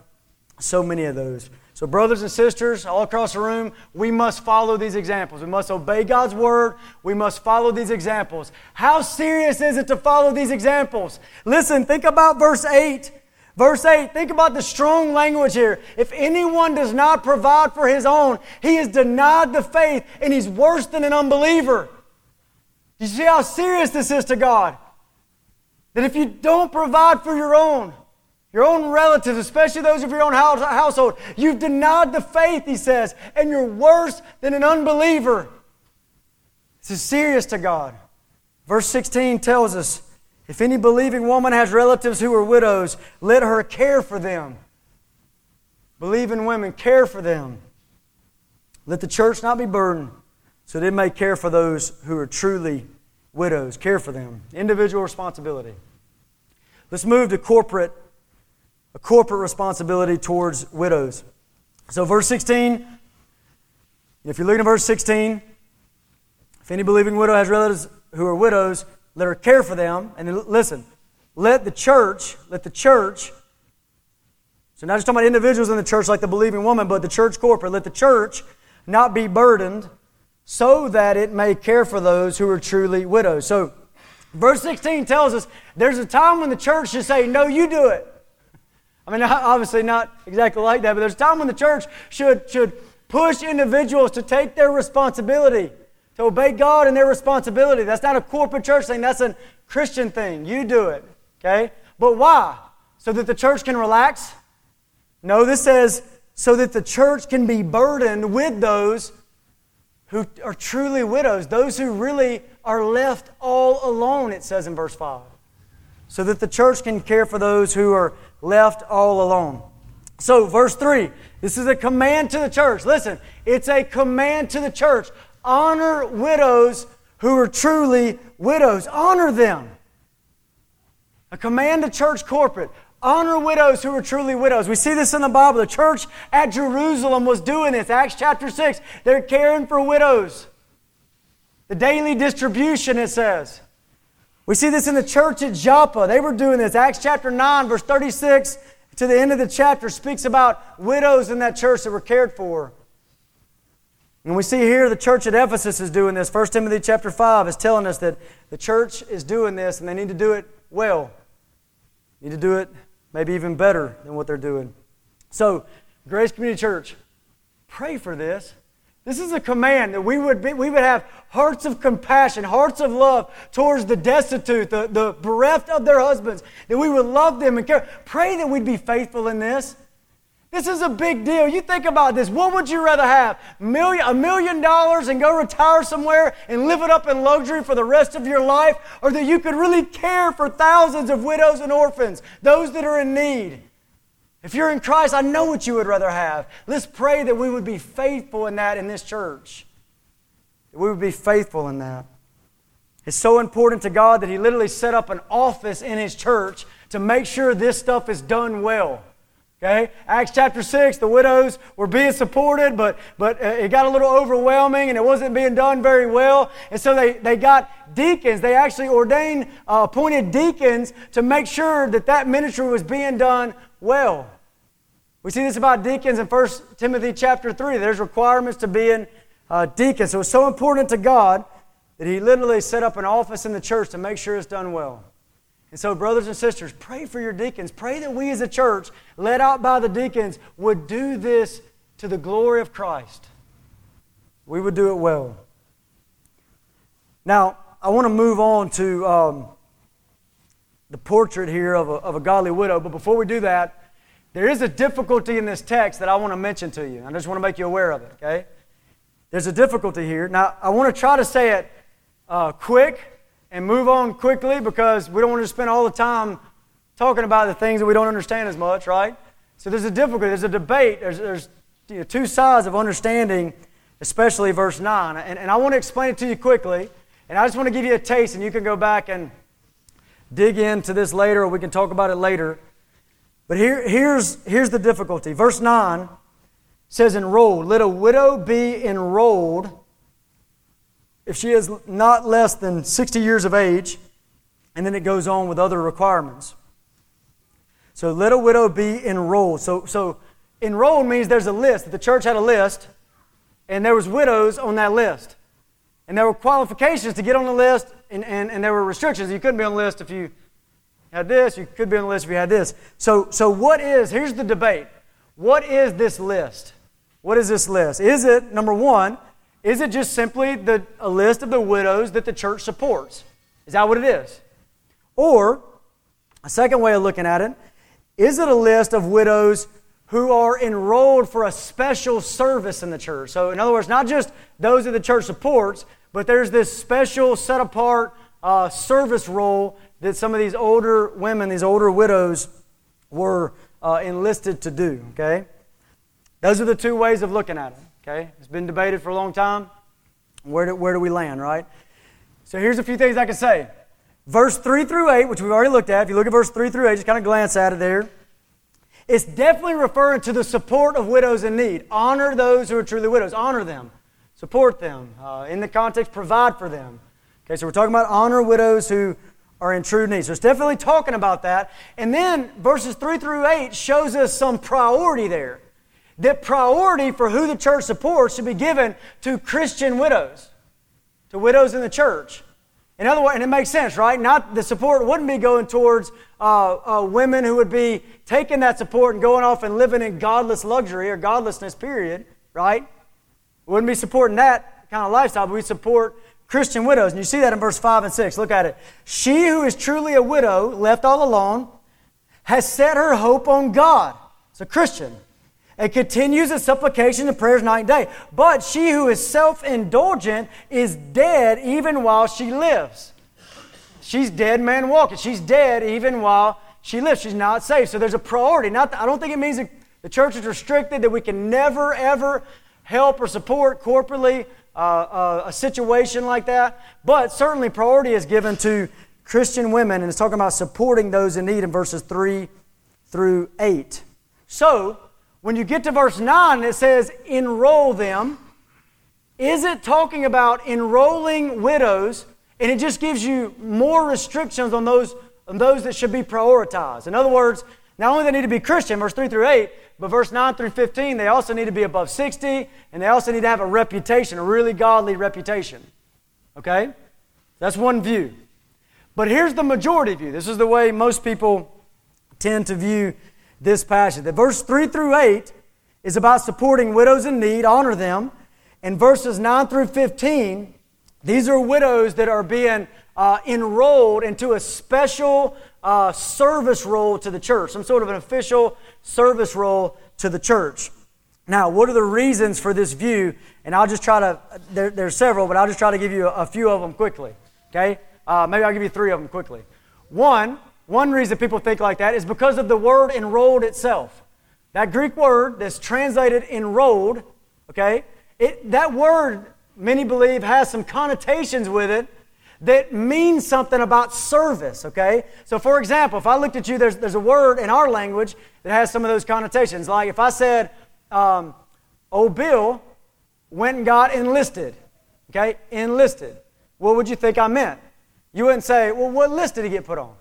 so many of those. So, brothers and sisters, all across the room, we must follow these examples. We must obey God's word. We must follow these examples. How serious is it to follow these examples? Listen, think about verse 8. Verse 8, think about the strong language here. If anyone does not provide for his own, he is denied the faith and he's worse than an unbeliever. Do you see how serious this is to God? That if you don't provide for your own, your own relatives, especially those of your own house, household. You've denied the faith, he says, and you're worse than an unbeliever. This is serious to God. Verse 16 tells us if any believing woman has relatives who are widows, let her care for them. Believing women, care for them. Let the church not be burdened, so that it may care for those who are truly widows. Care for them. Individual responsibility. Let's move to corporate a corporate responsibility towards widows. So, verse 16, if you're looking at verse 16, if any believing widow has relatives who are widows, let her care for them. And then listen, let the church, let the church, so not just talking about individuals in the church like the believing woman, but the church corporate, let the church not be burdened so that it may care for those who are truly widows. So, verse 16 tells us there's a time when the church should say, No, you do it. I mean, obviously not exactly like that, but there's a time when the church should, should push individuals to take their responsibility, to obey God and their responsibility. That's not a corporate church thing, that's a Christian thing. You do it, okay? But why? So that the church can relax? No, this says so that the church can be burdened with those who are truly widows, those who really are left all alone, it says in verse 5. So that the church can care for those who are left all alone. So, verse 3, this is a command to the church. Listen, it's a command to the church. Honor widows who are truly widows. Honor them. A command to church corporate. Honor widows who are truly widows. We see this in the Bible. The church at Jerusalem was doing this. Acts chapter 6. They're caring for widows. The daily distribution, it says. We see this in the church at Joppa. They were doing this. Acts chapter 9, verse 36 to the end of the chapter speaks about widows in that church that were cared for. And we see here the church at Ephesus is doing this. 1 Timothy chapter 5 is telling us that the church is doing this and they need to do it well. Need to do it maybe even better than what they're doing. So, Grace Community Church, pray for this. This is a command that we would, be, we would have hearts of compassion, hearts of love towards the destitute, the, the bereft of their husbands, that we would love them and care. Pray that we'd be faithful in this. This is a big deal. You think about this. What would you rather have? Million, a million dollars and go retire somewhere and live it up in luxury for the rest of your life? Or that you could really care for thousands of widows and orphans, those that are in need? If you're in Christ, I know what you would rather have. Let's pray that we would be faithful in that in this church. That we would be faithful in that. It's so important to God that He literally set up an office in His church to make sure this stuff is done well. Okay? Acts chapter 6, the widows were being supported, but, but uh, it got a little overwhelming and it wasn't being done very well. And so they, they got deacons. They actually ordained, uh, appointed deacons to make sure that that ministry was being done well. We see this about deacons in 1 Timothy chapter 3. There's requirements to being uh, deacons. So it's so important to God that He literally set up an office in the church to make sure it's done well. And so, brothers and sisters, pray for your deacons. Pray that we as a church, led out by the deacons, would do this to the glory of Christ. We would do it well. Now, I want to move on to um, the portrait here of a, of a godly widow. But before we do that, there is a difficulty in this text that I want to mention to you. I just want to make you aware of it, okay? There's a difficulty here. Now, I want to try to say it uh, quick and move on quickly because we don't want to spend all the time talking about the things that we don't understand as much, right? So there's a difficulty, there's a debate, there's, there's you know, two sides of understanding, especially verse 9. And, and I want to explain it to you quickly, and I just want to give you a taste, and you can go back and dig into this later, or we can talk about it later. But here, here's, here's the difficulty. Verse 9 says, Enrolled. Let a widow be enrolled if she is not less than 60 years of age, and then it goes on with other requirements. So let a widow be enrolled. So, so enrolled means there's a list. The church had a list, and there was widows on that list. And there were qualifications to get on the list, and, and, and there were restrictions. You couldn't be on the list if you had this, you could be on the list if you had this. So, so what is, here's the debate. What is this list? What is this list? Is it, number one, is it just simply the, a list of the widows that the church supports? Is that what it is? Or, a second way of looking at it, is it a list of widows who are enrolled for a special service in the church? So, in other words, not just those that the church supports, but there's this special set apart uh, service role that some of these older women, these older widows, were uh, enlisted to do. Okay? Those are the two ways of looking at it. Okay? It's been debated for a long time. Where do, where do we land, right? So here's a few things I can say. Verse 3 through 8, which we've already looked at, if you look at verse 3 through 8, just kind of glance at it there. It's definitely referring to the support of widows in need. Honor those who are truly widows. Honor them. Support them. Uh, in the context, provide for them. Okay, so we're talking about honor widows who are in true need. So it's definitely talking about that. And then verses 3 through 8 shows us some priority there that priority for who the church supports should be given to Christian widows, to widows in the church. In other words, and it makes sense, right? Not the support wouldn't be going towards uh, uh, women who would be taking that support and going off and living in godless luxury or godlessness, period, right? Wouldn't be supporting that kind of lifestyle, but we support Christian widows. And you see that in verse 5 and 6. Look at it. She who is truly a widow, left all alone, has set her hope on God. It's a Christian and continues in supplication and prayers night and day. But she who is self indulgent is dead even while she lives. She's dead man walking. She's dead even while she lives. She's not saved. So there's a priority. Not, I don't think it means that the church is restricted, that we can never, ever help or support corporately uh, uh, a situation like that. But certainly priority is given to Christian women, and it's talking about supporting those in need in verses 3 through 8. So, when you get to verse 9, it says, enroll them. Is it talking about enrolling widows? And it just gives you more restrictions on those, on those that should be prioritized. In other words, not only they need to be Christian, verse 3 through 8, but verse 9 through 15, they also need to be above 60, and they also need to have a reputation, a really godly reputation. Okay? That's one view. But here's the majority view. This is the way most people tend to view this passage. The verse 3 through 8 is about supporting widows in need, honor them. And verses 9 through 15, these are widows that are being uh, enrolled into a special uh, service role to the church, some sort of an official service role to the church. Now, what are the reasons for this view? And I'll just try to, there, there's several, but I'll just try to give you a, a few of them quickly. Okay? Uh, maybe I'll give you three of them quickly. One, one reason people think like that is because of the word enrolled itself. That Greek word that's translated enrolled, okay, it, that word, many believe, has some connotations with it that means something about service, okay? So, for example, if I looked at you, there's, there's a word in our language that has some of those connotations. Like if I said, um, Oh, Bill went and got enlisted, okay? Enlisted. What would you think I meant? You wouldn't say, Well, what list did he get put on?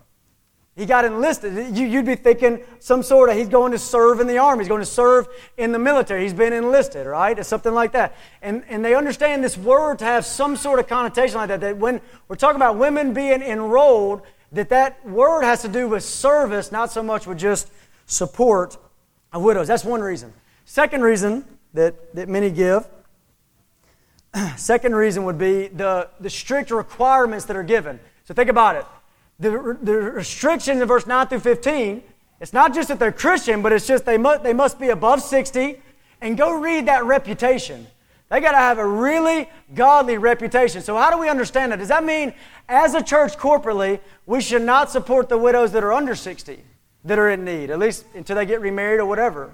He got enlisted. You, would be thinking some sort of, he's going to serve in the army. He's going to serve in the military. He's been enlisted, right? Or something like that. And, and they understand this word to have some sort of connotation like that. That when we're talking about women being enrolled, that that word has to do with service, not so much with just support of widows. That's one reason. Second reason that, that many give, second reason would be the, the strict requirements that are given. So think about it the, the restriction in verse 9 through 15, it's not just that they're Christian, but it's just they must, they must be above 60. And go read that reputation. They got to have a really godly reputation. So, how do we understand that? Does that mean, as a church corporately, we should not support the widows that are under 60 that are in need, at least until they get remarried or whatever?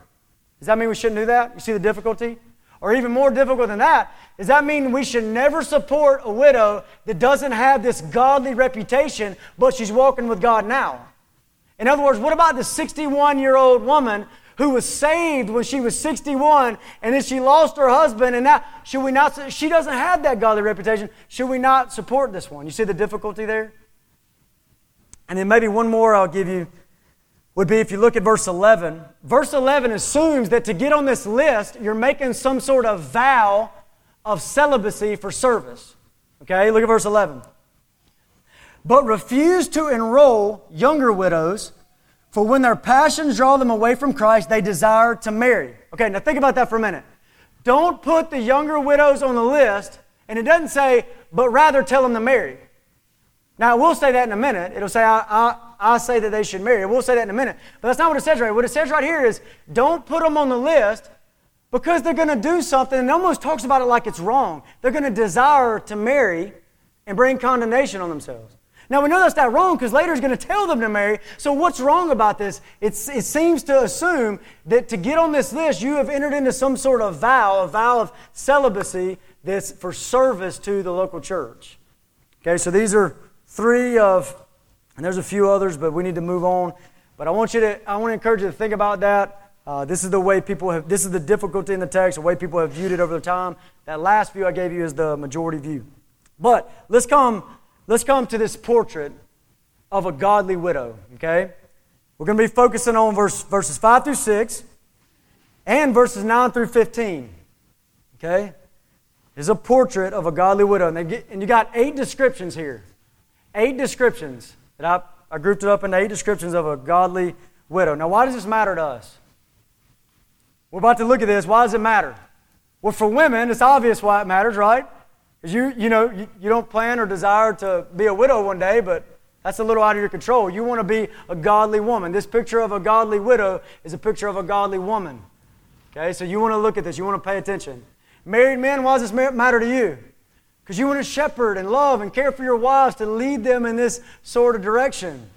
Does that mean we shouldn't do that? You see the difficulty? Or even more difficult than that, does that mean we should never support a widow that doesn't have this godly reputation, but she's walking with God now? In other words, what about the 61 year old woman who was saved when she was 61 and then she lost her husband and now should we not she doesn't have that godly reputation. Should we not support this one? You see the difficulty there? And then maybe one more i'll give you would be if you look at verse 11. Verse 11 assumes that to get on this list, you're making some sort of vow of celibacy for service. Okay, look at verse 11. But refuse to enroll younger widows, for when their passions draw them away from Christ, they desire to marry. Okay, now think about that for a minute. Don't put the younger widows on the list, and it doesn't say, but rather tell them to marry. Now, we'll say that in a minute. It'll say, I, I, I say that they should marry. We'll say that in a minute. But that's not what it says right here. What it says right here is don't put them on the list because they're going to do something and almost talks about it like it's wrong. They're going to desire to marry and bring condemnation on themselves. Now, we know that's not wrong because later he's going to tell them to marry. So, what's wrong about this? It's, it seems to assume that to get on this list, you have entered into some sort of vow, a vow of celibacy that's for service to the local church. Okay, so these are three of, and there's a few others, but we need to move on. But I want you to, I want to encourage you to think about that. Uh, this is the way people have, this is the difficulty in the text, the way people have viewed it over the time. That last view I gave you is the majority view. But let's come, let's come to this portrait of a godly widow, okay? We're going to be focusing on verse, verses 5 through 6 and verses 9 through 15, okay? Is a portrait of a godly widow. And, get, and you got eight descriptions here eight descriptions that I, I grouped it up into eight descriptions of a godly widow. Now, why does this matter to us? We're about to look at this. Why does it matter? Well, for women, it's obvious why it matters, right? Because you, you know, you, you don't plan or desire to be a widow one day, but that's a little out of your control. You want to be a godly woman. This picture of a godly widow is a picture of a godly woman. Okay, so you want to look at this. You want to pay attention. Married men, why does this matter to you? Because you want to shepherd and love and care for your wives to lead them in this sort of direction.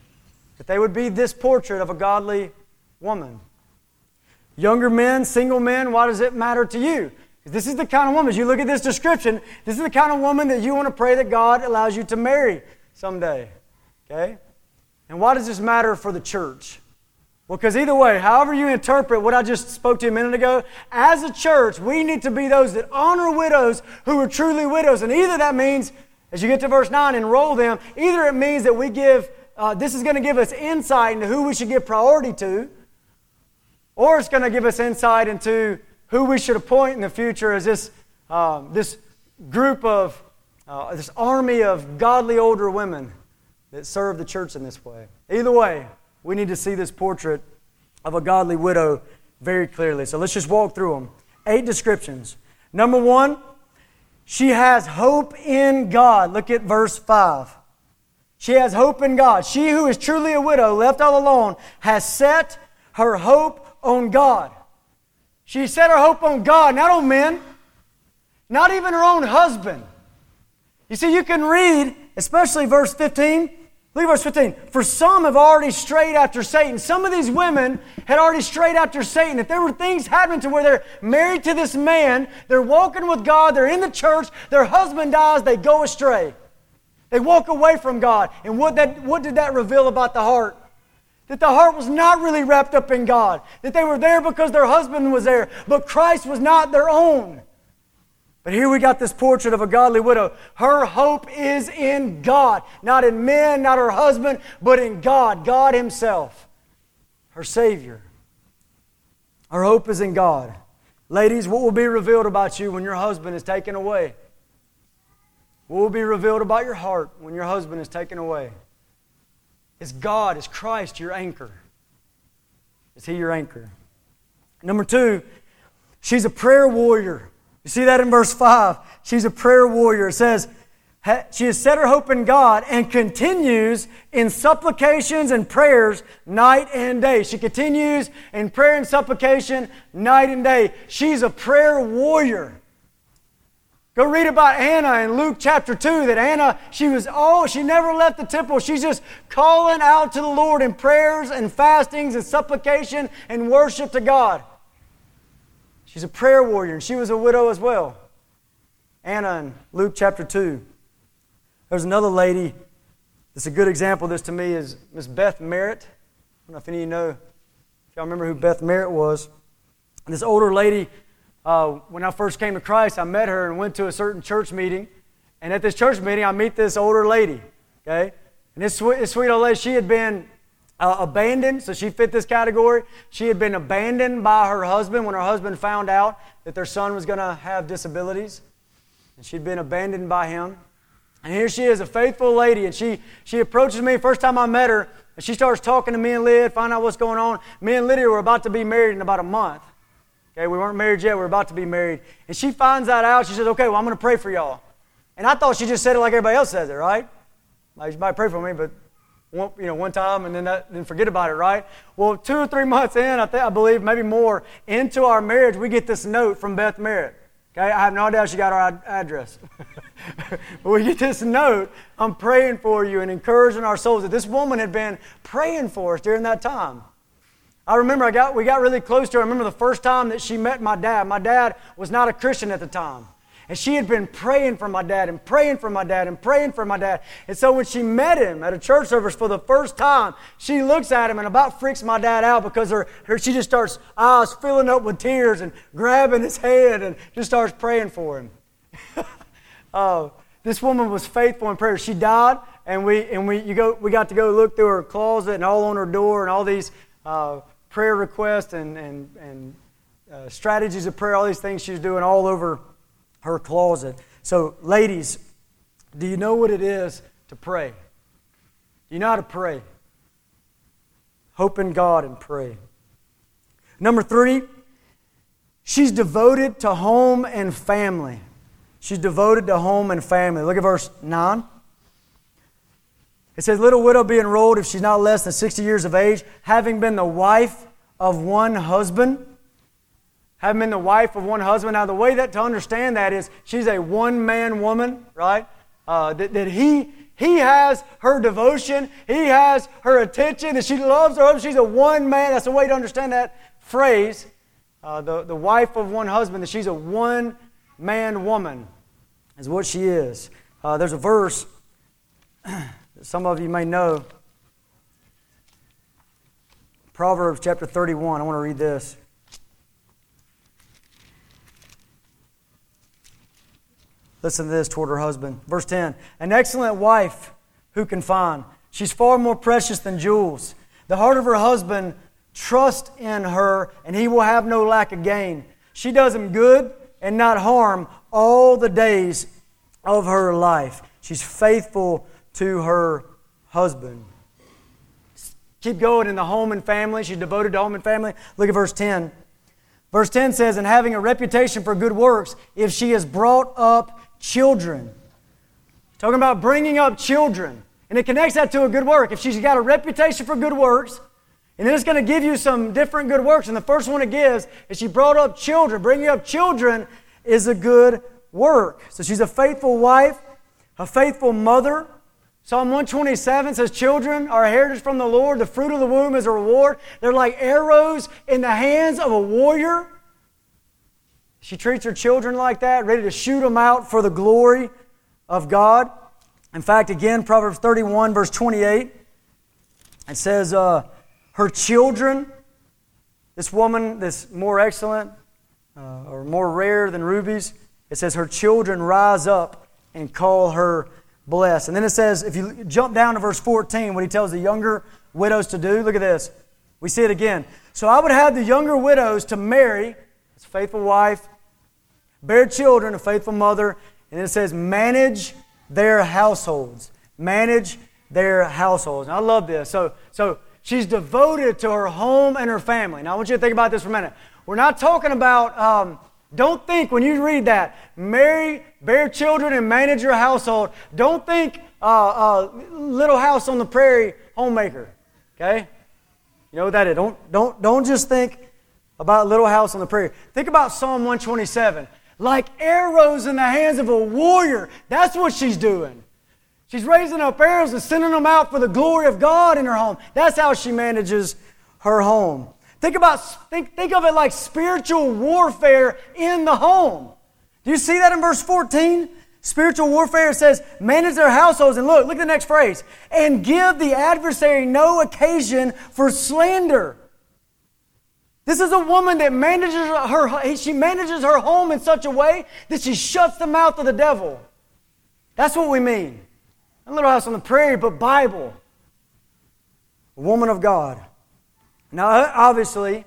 That they would be this portrait of a godly woman. Younger men, single men, why does it matter to you? This is the kind of woman, as you look at this description, this is the kind of woman that you want to pray that God allows you to marry someday. Okay? And why does this matter for the church? Well, because either way, however you interpret what I just spoke to a minute ago, as a church, we need to be those that honor widows who are truly widows. And either that means, as you get to verse 9, enroll them, either it means that we give, uh, this is going to give us insight into who we should give priority to, or it's going to give us insight into who we should appoint in the future as this, um, this group of, uh, this army of godly older women that serve the church in this way. Either way, we need to see this portrait of a godly widow very clearly. So let's just walk through them. Eight descriptions. Number one, she has hope in God. Look at verse 5. She has hope in God. She who is truly a widow, left all alone, has set her hope on God. She set her hope on God, not on men, not even her own husband. You see, you can read, especially verse 15. Look at verse 15. For some have already strayed after Satan. Some of these women had already strayed after Satan. If there were things happening to where they're married to this man, they're walking with God, they're in the church, their husband dies, they go astray. They walk away from God. And what, that, what did that reveal about the heart? That the heart was not really wrapped up in God. That they were there because their husband was there, but Christ was not their own. But here we got this portrait of a godly widow. Her hope is in God, not in men, not her husband, but in God, God Himself, her Savior. Her hope is in God. Ladies, what will be revealed about you when your husband is taken away? What will be revealed about your heart when your husband is taken away? Is God, is Christ your anchor? Is He your anchor? Number two, she's a prayer warrior. You see that in verse 5? She's a prayer warrior. It says, she has set her hope in God and continues in supplications and prayers night and day. She continues in prayer and supplication night and day. She's a prayer warrior. Go read about Anna in Luke chapter 2 that Anna, she was, oh, she never left the temple. She's just calling out to the Lord in prayers and fastings and supplication and worship to God. She's a prayer warrior, and she was a widow as well. Anna in Luke chapter 2. There's another lady that's a good example of this to me is Miss Beth Merritt. I don't know if any of you know, if y'all remember who Beth Merritt was. This older lady uh, when I first came to Christ, I met her and went to a certain church meeting. And at this church meeting, I meet this older lady. Okay? And this sweet, this sweet old lady, she had been uh, abandoned, so she fit this category. She had been abandoned by her husband when her husband found out that their son was going to have disabilities. And she'd been abandoned by him. And here she is, a faithful lady, and she, she approaches me. First time I met her, and she starts talking to me and Lyd, find out what's going on. Me and Lydia were about to be married in about a month. Okay, we weren't married yet, we are about to be married. And she finds that out. She says, Okay, well, I'm going to pray for y'all. And I thought she just said it like everybody else says it, right? Like, you might pray for me, but one, you know, one time and then, that, then forget about it, right? Well, two or three months in, I, think, I believe, maybe more, into our marriage, we get this note from Beth Merritt. Okay, I have no doubt she got our ad- address. but we get this note, I'm praying for you and encouraging our souls that this woman had been praying for us during that time. I remember I got, we got really close to her. I remember the first time that she met my dad. My dad was not a Christian at the time. And she had been praying for my dad and praying for my dad and praying for my dad. And so when she met him at a church service for the first time, she looks at him and about freaks my dad out because her, her she just starts eyes filling up with tears and grabbing his hand and just starts praying for him. uh, this woman was faithful in prayer. She died, and we and we you go we got to go look through her closet and all on her door and all these uh, prayer requests and, and, and uh, strategies of prayer, all these things she's doing all over her closet. So, ladies, do you know what it is to pray? Do you know how to pray? Hope in God and pray. Number three, she's devoted to home and family. She's devoted to home and family. Look at verse 9. It says, Little widow be enrolled if she's not less than 60 years of age, having been the wife of one husband. Having been the wife of one husband. Now, the way that to understand that is she's a one man woman, right? Uh, that, that he, he has her devotion, he has her attention, that she loves her husband. She's a one man. That's the way to understand that phrase. Uh, the, the wife of one husband, that she's a one man woman, is what she is. Uh, there's a verse that some of you may know. Proverbs chapter 31. I want to read this. Listen to this toward her husband. Verse 10 An excellent wife who can find? She's far more precious than jewels. The heart of her husband trusts in her, and he will have no lack of gain. She does him good and not harm all the days of her life. She's faithful to her husband. Keep going in the home and family. She's devoted to home and family. Look at verse 10. Verse 10 says, And having a reputation for good works, if she is brought up children. Talking about bringing up children. And it connects that to a good work. If she's got a reputation for good works, and then it's going to give you some different good works. And the first one it gives is she brought up children. Bringing up children is a good work. So she's a faithful wife, a faithful mother. Psalm 127 says, Children are heritage from the Lord. The fruit of the womb is a reward. They're like arrows in the hands of a warrior. She treats her children like that, ready to shoot them out for the glory of God. In fact, again, Proverbs 31, verse 28, it says, uh, Her children, this woman, this more excellent uh, or more rare than rubies, it says, Her children rise up and call her blessed. And then it says, if you jump down to verse 14, what he tells the younger widows to do, look at this. We see it again. So I would have the younger widows to marry, a faithful wife, bear children, a faithful mother, and it says, manage their households. Manage their households. And I love this. So, so she's devoted to her home and her family. Now I want you to think about this for a minute. We're not talking about, um, don't think when you read that, marry, bear children, and manage your household. Don't think uh, uh, little house on the prairie homemaker. Okay? You know what that is. Don't, don't, don't just think about little house on the prairie. Think about Psalm 127 like arrows in the hands of a warrior. That's what she's doing. She's raising up arrows and sending them out for the glory of God in her home. That's how she manages her home. Think about think, think of it like spiritual warfare in the home. Do you see that in verse 14? Spiritual warfare says, manage their households. And look, look at the next phrase. And give the adversary no occasion for slander. This is a woman that manages her, she manages her home in such a way that she shuts the mouth of the devil. That's what we mean. A little house on the prairie, but Bible. A woman of God. Now, obviously,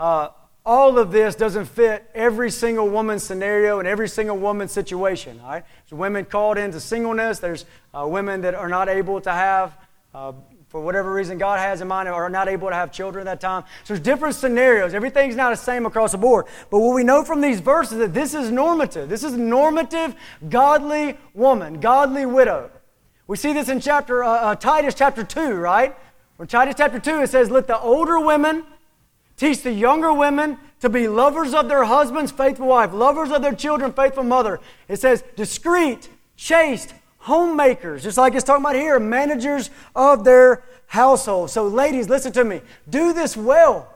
uh, all of this doesn't fit every single woman's scenario and every single woman's situation. All right? There's women called into singleness. There's uh, women that are not able to have uh, for whatever reason God has in mind, are not able to have children at that time. So there's different scenarios. Everything's not the same across the board. But what we know from these verses that this is normative. This is normative, godly woman, godly widow. We see this in chapter uh, uh, Titus chapter two, right? Where Titus chapter two it says, "Let the older women teach the younger women to be lovers of their husbands, faithful wife, lovers of their children, faithful mother." It says, "Discreet, chaste." Homemakers, just like it's talking about here, managers of their household. So, ladies, listen to me. Do this well.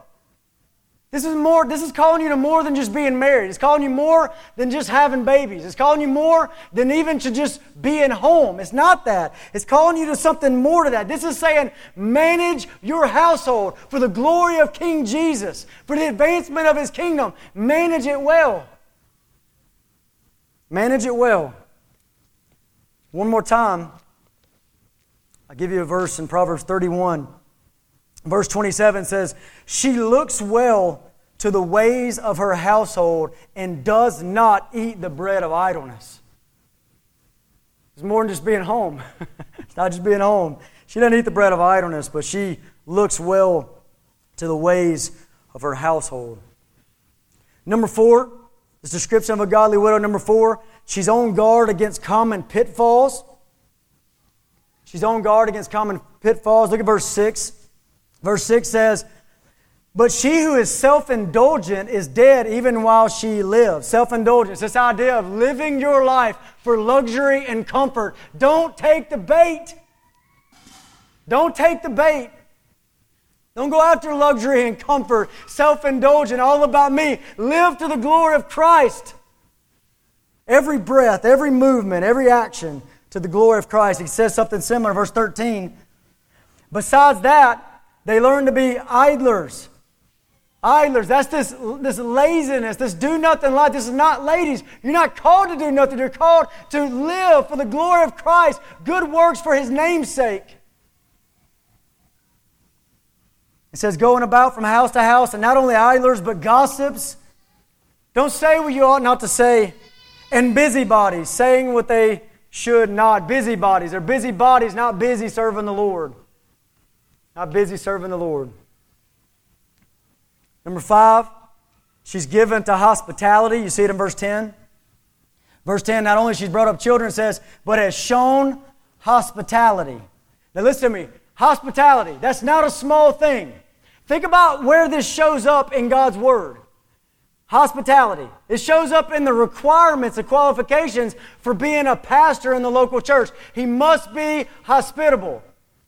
This is more, this is calling you to more than just being married. It's calling you more than just having babies. It's calling you more than even to just being home. It's not that. It's calling you to something more to that. This is saying manage your household for the glory of King Jesus, for the advancement of his kingdom. Manage it well. Manage it well. One more time, I'll give you a verse in Proverbs 31. Verse 27 says, She looks well to the ways of her household and does not eat the bread of idleness. It's more than just being home. it's not just being home. She doesn't eat the bread of idleness, but she looks well to the ways of her household. Number four, this description of a godly widow. Number four, She's on guard against common pitfalls. She's on guard against common pitfalls. Look at verse 6. Verse 6 says, But she who is self indulgent is dead even while she lives. Self indulgence, this idea of living your life for luxury and comfort. Don't take the bait. Don't take the bait. Don't go after luxury and comfort, self indulgent, all about me. Live to the glory of Christ. Every breath, every movement, every action to the glory of Christ. He says something similar, verse 13. Besides that, they learn to be idlers. Idlers, that's this, this laziness, this do nothing life. This is not ladies. You're not called to do nothing. You're called to live for the glory of Christ, good works for his name's sake. It says, going about from house to house, and not only idlers, but gossips. Don't say what you ought not to say. And busybodies, saying what they should not. Busybodies. They're busybodies, not busy serving the Lord. Not busy serving the Lord. Number five, she's given to hospitality. You see it in verse 10. Verse 10, not only she's brought up children, says, but has shown hospitality. Now listen to me. Hospitality, that's not a small thing. Think about where this shows up in God's Word. Hospitality. It shows up in the requirements, the qualifications for being a pastor in the local church. He must be hospitable.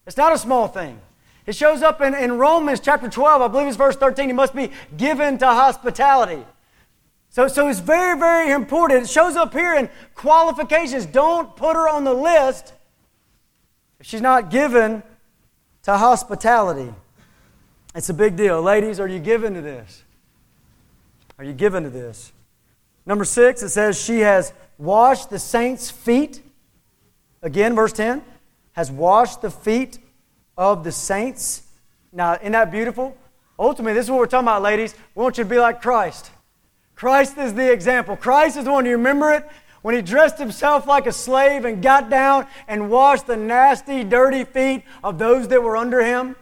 It's not a small thing. It shows up in, in Romans chapter 12, I believe it's verse 13. He must be given to hospitality. So, so it's very, very important. It shows up here in qualifications. Don't put her on the list if she's not given to hospitality. It's a big deal. Ladies, are you given to this? Are you given to this? Number six, it says she has washed the saints' feet. Again, verse 10 has washed the feet of the saints. Now, isn't that beautiful? Ultimately, this is what we're talking about, ladies. We want you to be like Christ. Christ is the example. Christ is the one, do you remember it? When he dressed himself like a slave and got down and washed the nasty, dirty feet of those that were under him.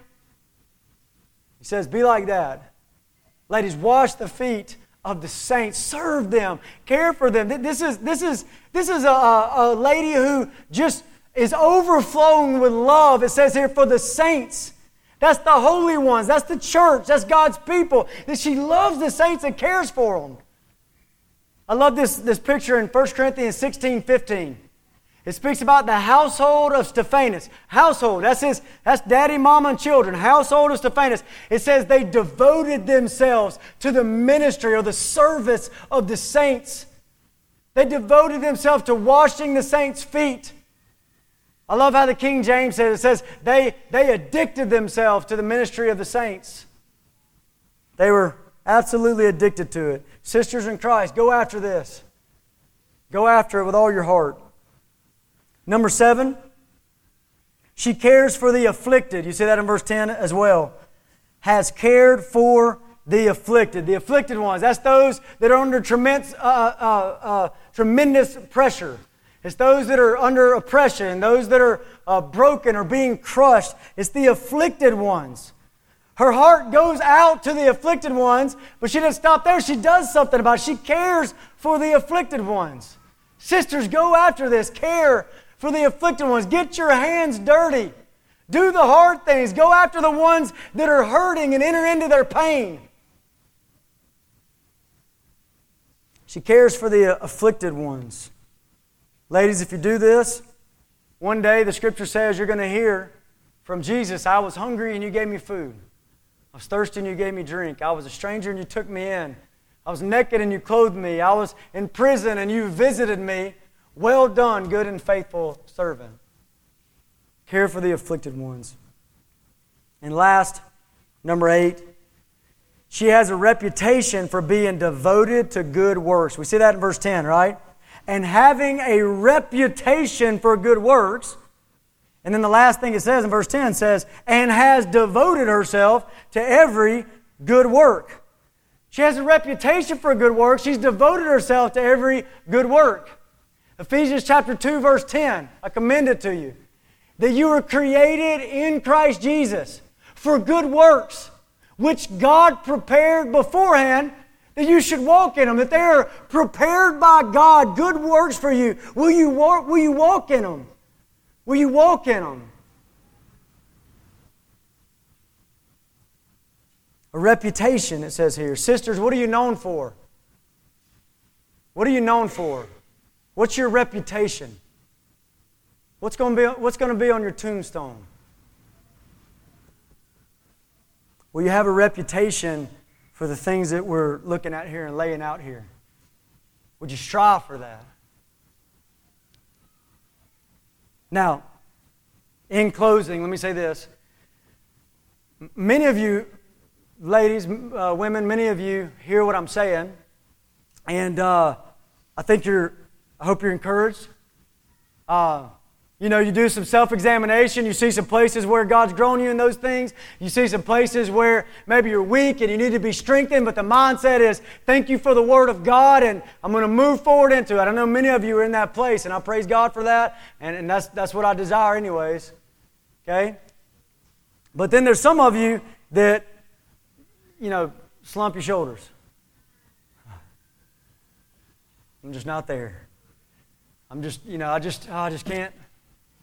He says, Be like that. Ladies, wash the feet of the saints. Serve them. Care for them. This is, this is, this is a, a lady who just is overflowing with love. It says here, for the saints. That's the holy ones. That's the church. That's God's people. That she loves the saints and cares for them. I love this, this picture in 1 Corinthians 16 15. It speaks about the household of Stephanas. Household, that's his, that's daddy, mama, and children. Household of Stephanas. It says they devoted themselves to the ministry or the service of the saints. They devoted themselves to washing the saints' feet. I love how the King James says it says they, they addicted themselves to the ministry of the saints. They were absolutely addicted to it. Sisters in Christ, go after this. Go after it with all your heart. Number seven, she cares for the afflicted. You see that in verse 10 as well. Has cared for the afflicted. The afflicted ones, that's those that are under tremendous, uh, uh, uh, tremendous pressure. It's those that are under oppression, those that are uh, broken or being crushed. It's the afflicted ones. Her heart goes out to the afflicted ones, but she doesn't stop there. She does something about it. She cares for the afflicted ones. Sisters, go after this. Care for the afflicted ones. Get your hands dirty. Do the hard things. Go after the ones that are hurting and enter into their pain. She cares for the afflicted ones. Ladies, if you do this, one day the scripture says you're going to hear from Jesus I was hungry and you gave me food. I was thirsty and you gave me drink. I was a stranger and you took me in. I was naked and you clothed me. I was in prison and you visited me. Well done, good and faithful servant. Care for the afflicted ones. And last, number eight, she has a reputation for being devoted to good works. We see that in verse 10, right? and having a reputation for good works. And then the last thing it says in verse 10 says, and has devoted herself to every good work. She has a reputation for good work. She's devoted herself to every good work. Ephesians chapter 2, verse 10. I commend it to you. That you were created in Christ Jesus for good works, which God prepared beforehand that you should walk in them, that they are prepared by God, good works for you. Will you walk, will you walk in them? Will you walk in them? A reputation, it says here. Sisters, what are you known for? What are you known for? What's your reputation? What's going to be, what's going to be on your tombstone? Will you have a reputation for the things that we're looking at here and laying out here? Would you strive for that? Now, in closing, let me say this. Many of you, ladies, uh, women, many of you hear what I'm saying, and uh, I think you're, I hope you're encouraged. Uh, you know, you do some self examination. You see some places where God's grown you in those things. You see some places where maybe you're weak and you need to be strengthened, but the mindset is, thank you for the Word of God, and I'm going to move forward into it. I know many of you are in that place, and I praise God for that, and, and that's, that's what I desire, anyways. Okay? But then there's some of you that, you know, slump your shoulders. I'm just not there. I'm just, you know, I just, I just can't.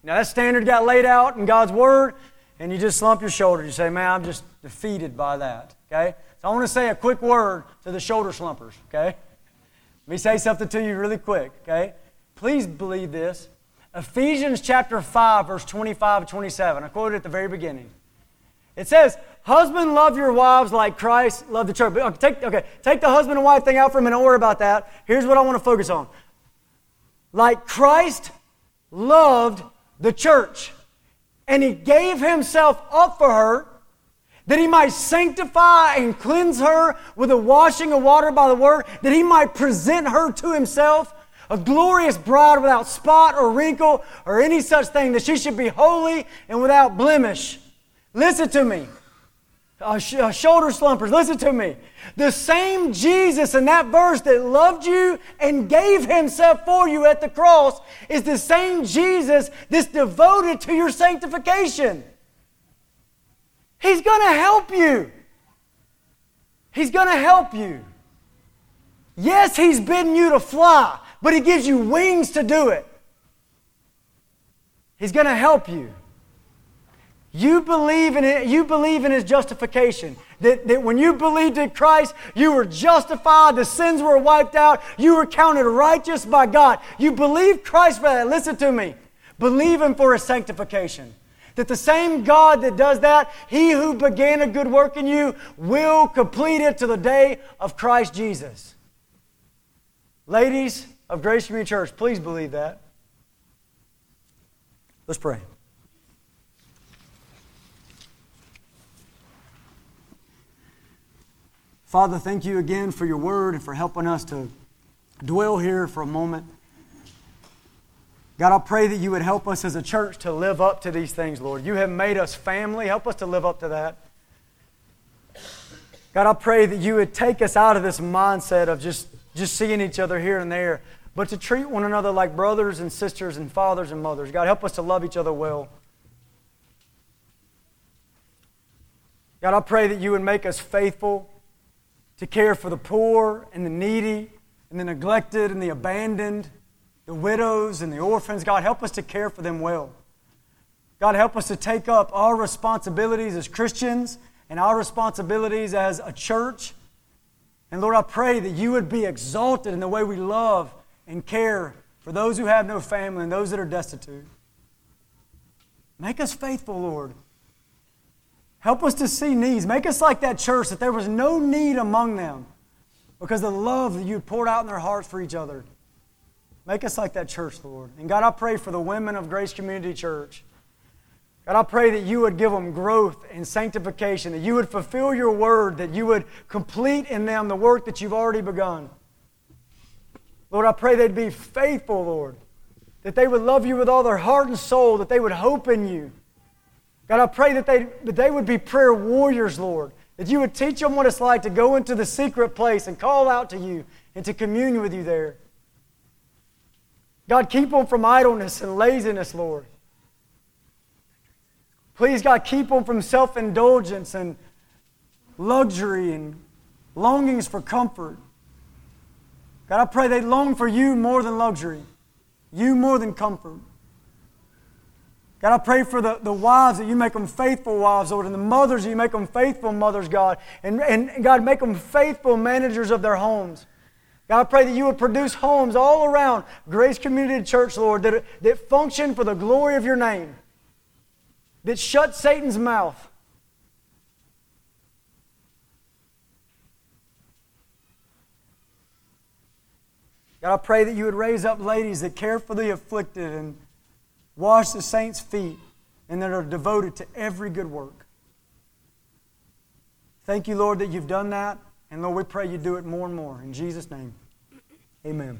Now, that standard got laid out in God's Word, and you just slump your shoulders. You say, man, I'm just defeated by that. Okay? So I want to say a quick word to the shoulder slumpers. Okay? Let me say something to you really quick. Okay? Please believe this. Ephesians chapter 5, verse 25 and 27. I quoted at the very beginning. It says, Husband, love your wives like Christ loved the church. Okay take, okay, take the husband and wife thing out for a minute. Don't worry about that. Here's what I want to focus on. Like Christ loved the church. And he gave himself up for her that he might sanctify and cleanse her with the washing of water by the word, that he might present her to himself, a glorious bride without spot or wrinkle or any such thing, that she should be holy and without blemish. Listen to me. Uh, sh- shoulder slumpers, listen to me. The same Jesus in that verse that loved you and gave himself for you at the cross is the same Jesus that's devoted to your sanctification. He's going to help you. He's going to help you. Yes, He's bidden you to fly, but He gives you wings to do it. He's going to help you. You believe in it, you believe in his justification. That, that when you believed in Christ, you were justified, the sins were wiped out, you were counted righteous by God. You believe Christ for that. Listen to me. Believe him for his sanctification. That the same God that does that, he who began a good work in you will complete it to the day of Christ Jesus. Ladies of Grace Community Church, please believe that. Let's pray. Father, thank you again for your word and for helping us to dwell here for a moment. God, I pray that you would help us as a church to live up to these things, Lord. You have made us family. Help us to live up to that. God, I pray that you would take us out of this mindset of just, just seeing each other here and there, but to treat one another like brothers and sisters and fathers and mothers. God, help us to love each other well. God, I pray that you would make us faithful to care for the poor and the needy and the neglected and the abandoned, the widows and the orphans. God, help us to care for them well. God, help us to take up our responsibilities as Christians and our responsibilities as a church. And Lord, I pray that you would be exalted in the way we love and care for those who have no family and those that are destitute. Make us faithful, Lord. Help us to see needs. Make us like that church that there was no need among them because of the love that you poured out in their hearts for each other. Make us like that church, Lord. And God, I pray for the women of Grace Community Church. God, I pray that you would give them growth and sanctification, that you would fulfill your word, that you would complete in them the work that you've already begun. Lord, I pray they'd be faithful, Lord, that they would love you with all their heart and soul, that they would hope in you. God, I pray that they, that they would be prayer warriors, Lord. That you would teach them what it's like to go into the secret place and call out to you and to commune with you there. God, keep them from idleness and laziness, Lord. Please, God, keep them from self indulgence and luxury and longings for comfort. God, I pray they long for you more than luxury, you more than comfort. God, I pray for the, the wives that you make them faithful wives, Lord, and the mothers that you make them faithful mothers, God. And, and God, make them faithful managers of their homes. God, I pray that you would produce homes all around Grace Community Church, Lord, that, that function for the glory of your name, that shut Satan's mouth. God, I pray that you would raise up ladies that care for the afflicted and wash the saints' feet, and that are devoted to every good work. Thank you, Lord, that you've done that. And Lord, we pray you do it more and more. In Jesus' name, amen.